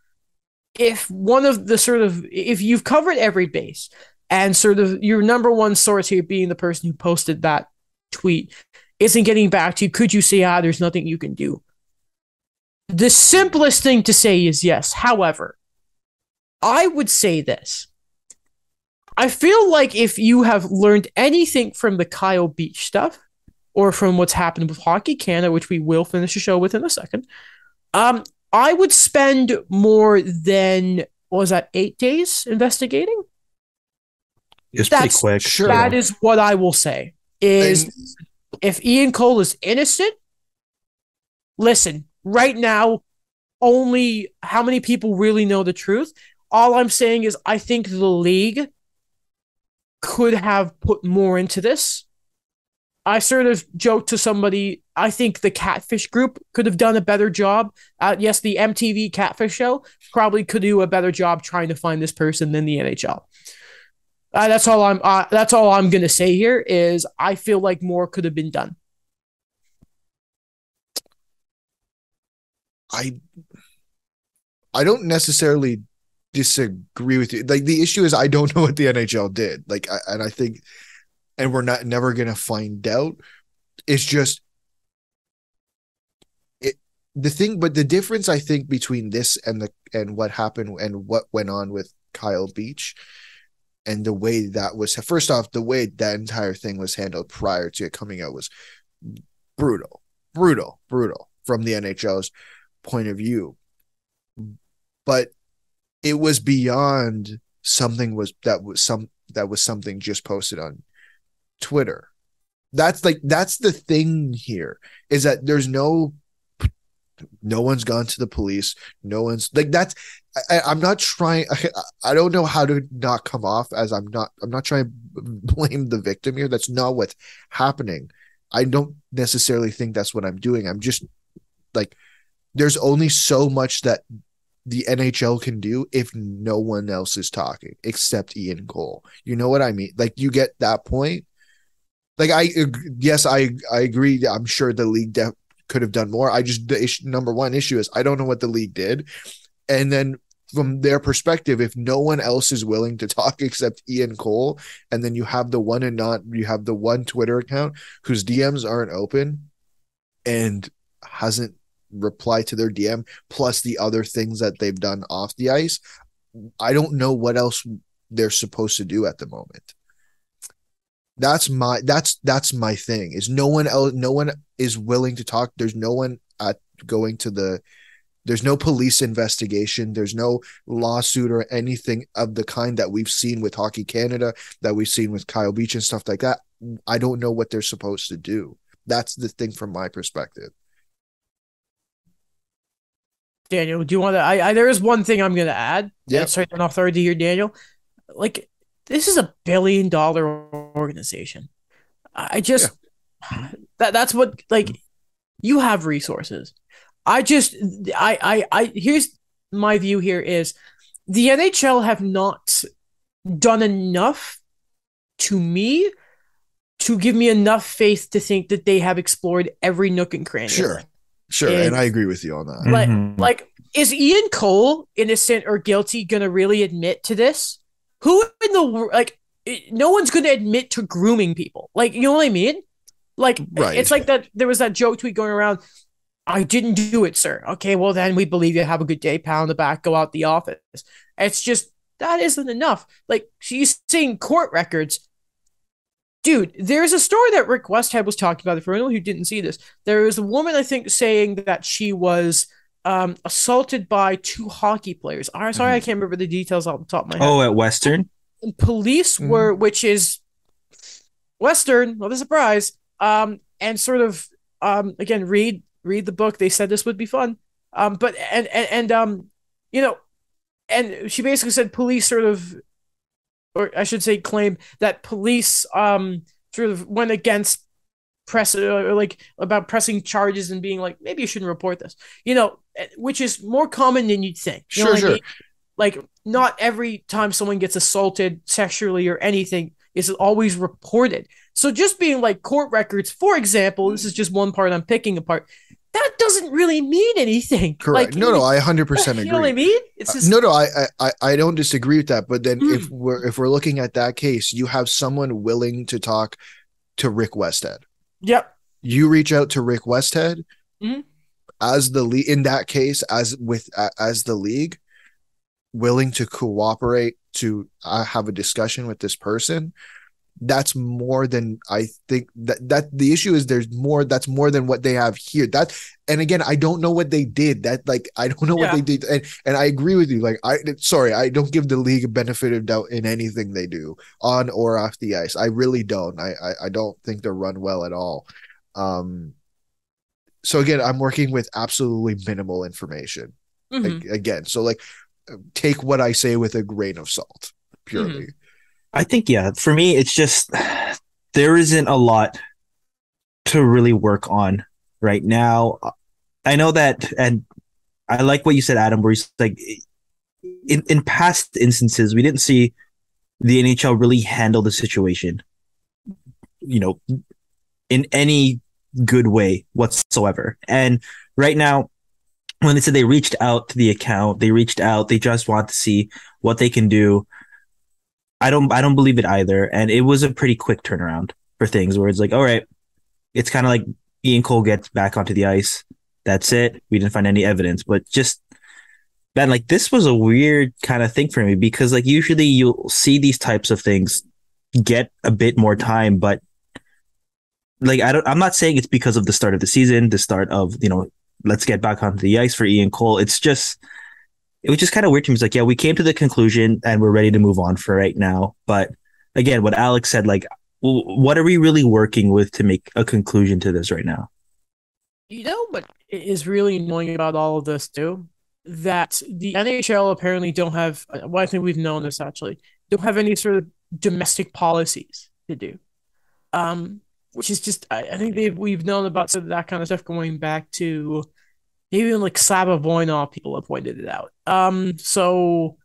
if one of the sort of if you've covered every base and sort of your number one source here being the person who posted that tweet isn't getting back to you, could you say, ah, there's nothing you can do? The simplest thing to say is yes. However, I would say this I feel like if you have learned anything from the Kyle Beach stuff or from what's happened with Hockey Canada, which we will finish the show with in a second, um, I would spend more than was that eight days investigating. It's pretty quick. Sure. That is what I will say. Is And- if Ian Cole is innocent, listen, right now, only how many people really know the truth? All I'm saying is I think the league could have put more into this. I sort of joked to somebody, I think the Catfish group could have done a better job. Uh, yes, the MTV Catfish show probably could do a better job trying to find this person than the NHL. Uh, that's all I'm. Uh, that's all I'm gonna say here is I feel like more could have been done. I I don't necessarily disagree with you. Like the issue is I don't know what the NHL did. Like I, and I think and we're not never going to find out. It's just the thing but the difference I think between this and the and what happened and what went on with Kyle Beach and the way that was first off the way that entire thing was handled prior to it coming out was brutal brutal brutal from the NHL's point of view but it was beyond something was that was some that was something just posted on Twitter. That's like that's the thing here is that there's no no one's gone to the police. No one's like that's I, I'm not trying I, I don't know how to not come off as I'm not I'm not trying to blame the victim here. That's not what's happening. I don't necessarily think that's what I'm doing. I'm just like there's only so much that the NHL can do if no one else is talking except Ian Cole. You know what I mean? Like you get that point. Like I yes, I I agree. I'm sure the league def- could have done more. I just the issue, number one issue is I don't know what the league did, and then from their perspective, if no one else is willing to talk except Ian Cole, and then you have the one and not you have the one Twitter account whose DMs aren't open, and hasn't replied to their DM, plus the other things that they've done off the ice. I don't know what else they're supposed to do at the moment that's my that's that's my thing is no one else no one is willing to talk there's no one at going to the there's no police investigation there's no lawsuit or anything of the kind that we've seen with hockey canada that we've seen with kyle beach and stuff like that i don't know what they're supposed to do that's the thing from my perspective Daniel, do you want to? I, I there is one thing I'm going to add. Yeah. Sorry, off authority here, Daniel. Like this is a billion dollar organization. I just that that's what like you have resources. I just I I I here's my view here is the NHL have not done enough to me to give me enough faith to think that they have explored every nook and cranny. Sure. sure And- and i agree with you on that Like, Mhm. like, is Ian Cole innocent or guilty gonna really admit to this? Who in the wor- like? It- no one's gonna admit to grooming people. Like, you know what I mean? Like, Right. it's like that. There was that joke tweet going around. I didn't do it, sir. Okay, well then we believe you. Have a good day. Pound the back. Go out the office. It's just that isn't enough. Like she's seeing court records. Dude, there's a story that Rick Westhead was talking about. For anyone who didn't see this, there was a woman I think saying that she was um, assaulted by two hockey players. I'm sorry, mm-hmm. I can't remember the details off the top of my head. Oh, at Western. Police mm-hmm. were, which is Western. What a surprise! Um, and sort of um, again, read read the book. They said this would be fun. Um, but and and, and um, you know, and she basically said police sort of, or I should say, claim that police um sort of went against press or like about pressing charges and being like maybe you shouldn't report this you know eh, which is more common than you'd think you sure sure I mean? Like not every time someone gets assaulted sexually or anything is always reported so just being like court records for example this is just one part i'm picking apart that doesn't really mean anything. Correct. Like, no, no, I hundred percent agree. You know what I mean? It's just- uh, no, no, I, I, I don't disagree with that. But then mm. if we're if we're looking at that case, you have someone willing to talk to Rick Westhead. Yep. You reach out to Rick Westhead mm-hmm. as the lead in that case, as with uh, as the league, willing to cooperate to uh, have a discussion with this person that's more than I think that that the issue is there's more that's more than what they have here. That and again, I don't know what they did. That like I don't know yeah. what they did. And and I agree with you. Like I sorry, I don't give the league a benefit of doubt in anything they do on or off the ice. I really don't. I I, I don't think they're run well at all. Um so again, I'm working with absolutely minimal information. Mm-hmm. Like, again, so like take what I say with a grain of salt, purely. Mm-hmm I think yeah, for me it's just there isn't a lot to really work on right now. I know that and I like what you said Adam where he's like in in past instances we didn't see the NHL really handle the situation you know in any good way whatsoever. And right now when they said they reached out to the account, they reached out, they just want to see what they can do. I don't I don't believe it either. And it was a pretty quick turnaround for things where it's like, all right, it's kind of like Ian Cole gets back onto the ice. That's it. We didn't find any evidence, but just man, like this was a weird kind of thing for me because like usually you'll see these types of things get a bit more time, but like I don't I'm not saying it's because of the start of the season, the start of, you know, let's get back onto the ice for Ian Cole. It's just it was just kind of weird to me. It's like, yeah, we came to the conclusion and we're ready to move on for right now. But again, what Alex said, like, what are we really working with to make a conclusion to this right now? You know what is really annoying about all of this too? That the NHL apparently don't have. Well, I think we've known this actually. Don't have any sort of domestic policies to do. Um, which is just I, I think we've known about sort of that kind of stuff going back to even like Slava Voinov people have pointed it out. Um, so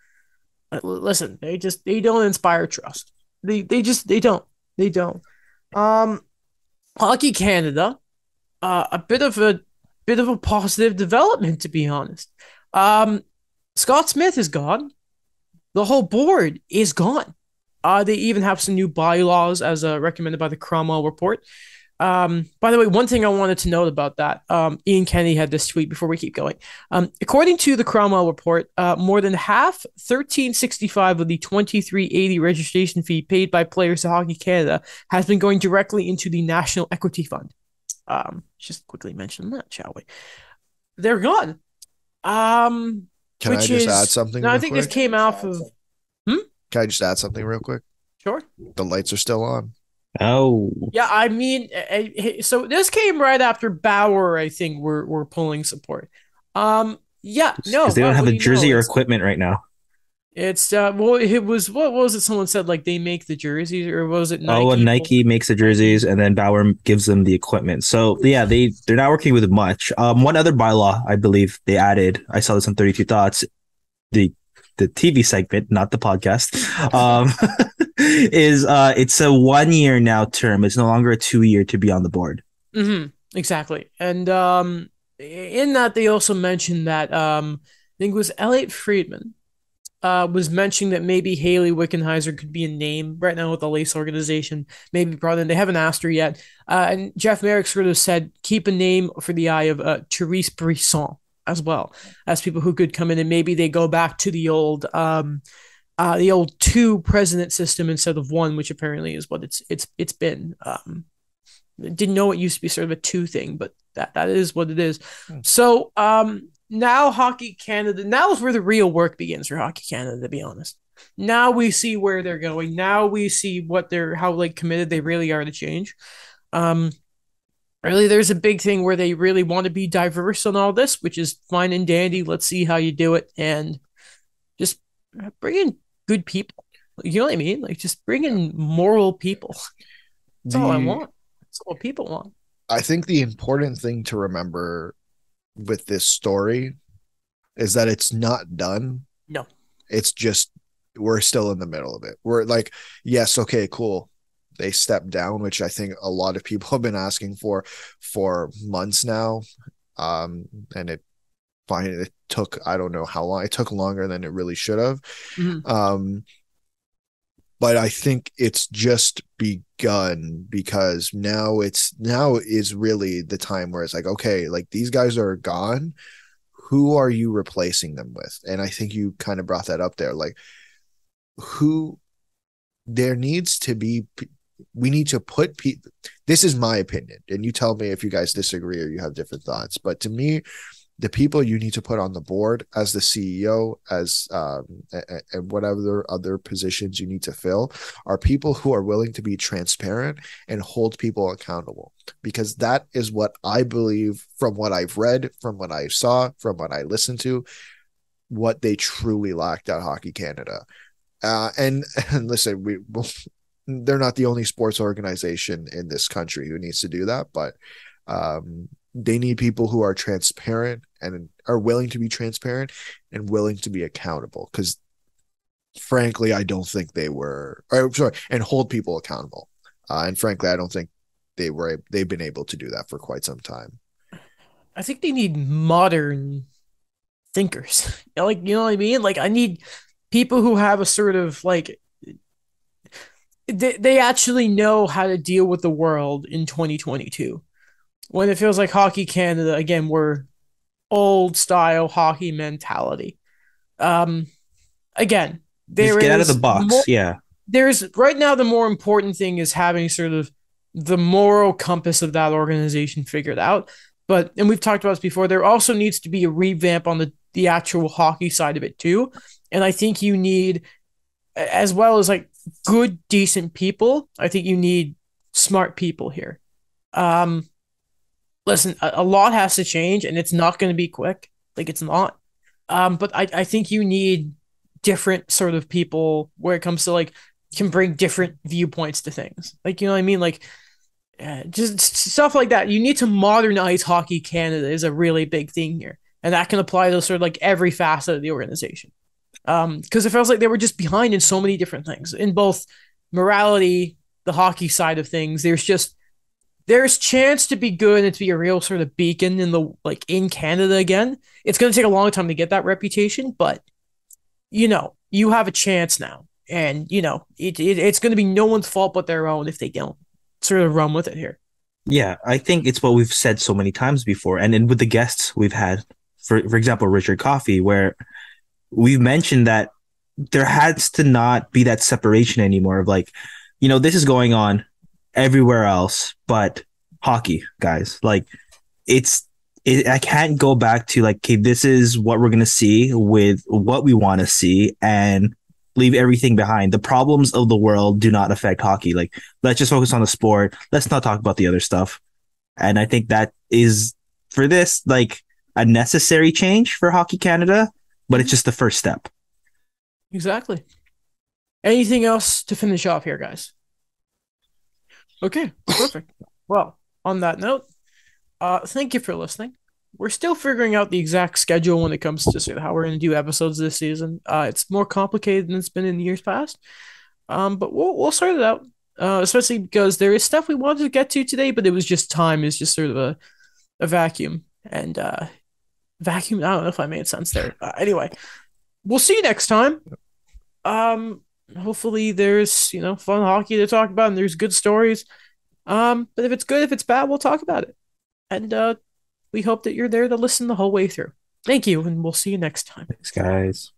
uh, listen, they just they don't inspire trust. They they just they don't they don't. Um, Hockey Canada, uh, a bit of a bit of a positive development to be honest. Um, Scott Smith is gone. The whole board is gone. Uh, they even have some new bylaws as uh, recommended by the Cromwell report. Um, by the way, one thing I wanted to note about that, um, Ian Kenny had this tweet before we keep going. Um, according to the Cromwell report, uh, more than half, 1365 of the 2380 registration fee paid by players to Hockey Canada has been going directly into the National Equity Fund. Um, just quickly mention that, shall we? They're gone. Um, Can I just is, add something? No, I think quick? this came out of. Hmm? Can I just add something real quick? Sure. The lights are still on. Oh. Yeah, I mean, eh, eh, so this came right after Bauer, I think, we're, we're pulling support. Um, yeah, no. Because they don't have a jersey know? or equipment right now. It's uh well it was what was it someone said like they make the jerseys or was it Nike? Oh, Nike makes the jerseys and then Bauer gives them the equipment. So yeah, they they're not working with much. Um one other bylaw I believe they added, I saw this on 32 Thoughts, the the TV segment, not the podcast. Um is uh it's a one year now term. It's no longer a two year to be on the board. Mm-hmm. Exactly. And um in that they also mentioned that um I think it was Elliotte Friedman uh, was mentioning that maybe Hayley Wickenheiser could be a name right now with the Lace organization. Maybe brought in. They haven't asked her yet. Uh, and Jeff Marek sort of said keep a name for the eye of uh, Therese Brisson as well as people who could come in and maybe they go back to the old um, uh, the old two president system instead of one, which apparently is what it's it's it's been. Um, didn't know it used to be sort of a two thing, but that that is what it is. Hmm. So um, now Hockey Canada, now is where the real work begins for Hockey Canada. To be honest, now we see where they're going. Now we see what they're how like committed they really are to change. Um, really, there's a big thing where they really want to be diverse on all this, which is fine and dandy. Let's see how you do it, and just bring in good people. You know what I mean? Like just bring in moral people. That's the, all I want. That's all people want. I think the important thing to remember with this story is that it's not done. No. It's just we're still in the middle of it. We're like, yes, okay, cool. They stepped down, which I think a lot of people have been asking for for months now. Um, and it finally it took I don't know how long. It took longer than it really should have. Mm-hmm. Um, but I think it's just begun because now it's now is really the time where it's like, okay, like these guys are gone. Who are you replacing them with? And I think you kind of brought that up there. Like, who there needs to be we need to put people this is my opinion and you tell me if you guys disagree or you have different thoughts but to me the people you need to put on the board as the CEO, as um, and whatever other positions you need to fill, are people who are willing to be transparent and hold people accountable. Because that is what I believe from what I've read, from what I saw, from what I listened to, what they truly lacked at Hockey Canada. Uh, and and listen, we they're not the only sports organization in this country who needs to do that, but um, they need people who are transparent and are willing to be transparent and willing to be accountable. Because frankly i don't think they were or, sorry and hold people accountable. Uh, and frankly i don't think they were they've been able to do that for quite some time. I think they need modern thinkers. Like you know what i mean? Like i need people who have a sort of like they, they actually know how to deal with the world in 2022 when it feels like Hockey Canada again we're old style hockey mentality. Um, again, there Just get out of the box. More, yeah, there's right now the more important thing is having sort of the moral compass of that organization figured out. But and we've talked about this before. There also needs to be a revamp on the the actual hockey side of it too. And I think you need, as well as like good, decent people. I think you need smart people here. Um, listen, a, a lot has to change and it's not going to be quick. Like it's not. Um, but I, I think you need different sort of people where it comes to like can bring different viewpoints to things. Like you know what I mean? Like just stuff like that. You need to modernize Hockey Canada is a really big thing here, and that can apply to sort of like every facet of the organization. Um, because it feels like they were just behind in so many different things in both morality, the hockey side of things. There's just there's chance to be good and to be a real sort of beacon in the like in Canada again. It's going to take a long time to get that reputation, but you know, you have a chance now, and you know, it, it it's going to be no one's fault but their own if they don't sort of run with it here. Yeah, I think it's what we've said so many times before, and, and with the guests we've had, for for example, Richard Coffey, where we've mentioned that there has to not be that separation anymore of like, you know, this is going on everywhere else but hockey, guys. Like it's it, I can't go back to like, okay, this is what we're gonna see with what we want to see and leave everything behind. The problems of the world do not affect hockey. Like, let's just focus on the sport. Let's not talk about the other stuff. And I think that is for this like a necessary change for Hockey Canada, but it's just the first step. Exactly. Anything else to finish off here, guys? Okay, perfect. well, on that note, uh, thank you for listening. We're still figuring out the exact schedule when it comes to sort of how we're going to do episodes this season. Uh, it's more complicated than it's been in years past, um, but we'll we'll sort it out. Uh, especially because there is stuff we wanted to get to today, but it was just time is just sort of a a vacuum and uh, vacuum. I don't know if I made sense there. Uh, anyway, we'll see you next time. Um, hopefully there's you know fun hockey to talk about and there's good stories. Um, but if it's good, if it's bad, we'll talk about it. And uh, we hope that you're there to listen the whole way through. Thank you, and we'll see you next time. Thanks, guys.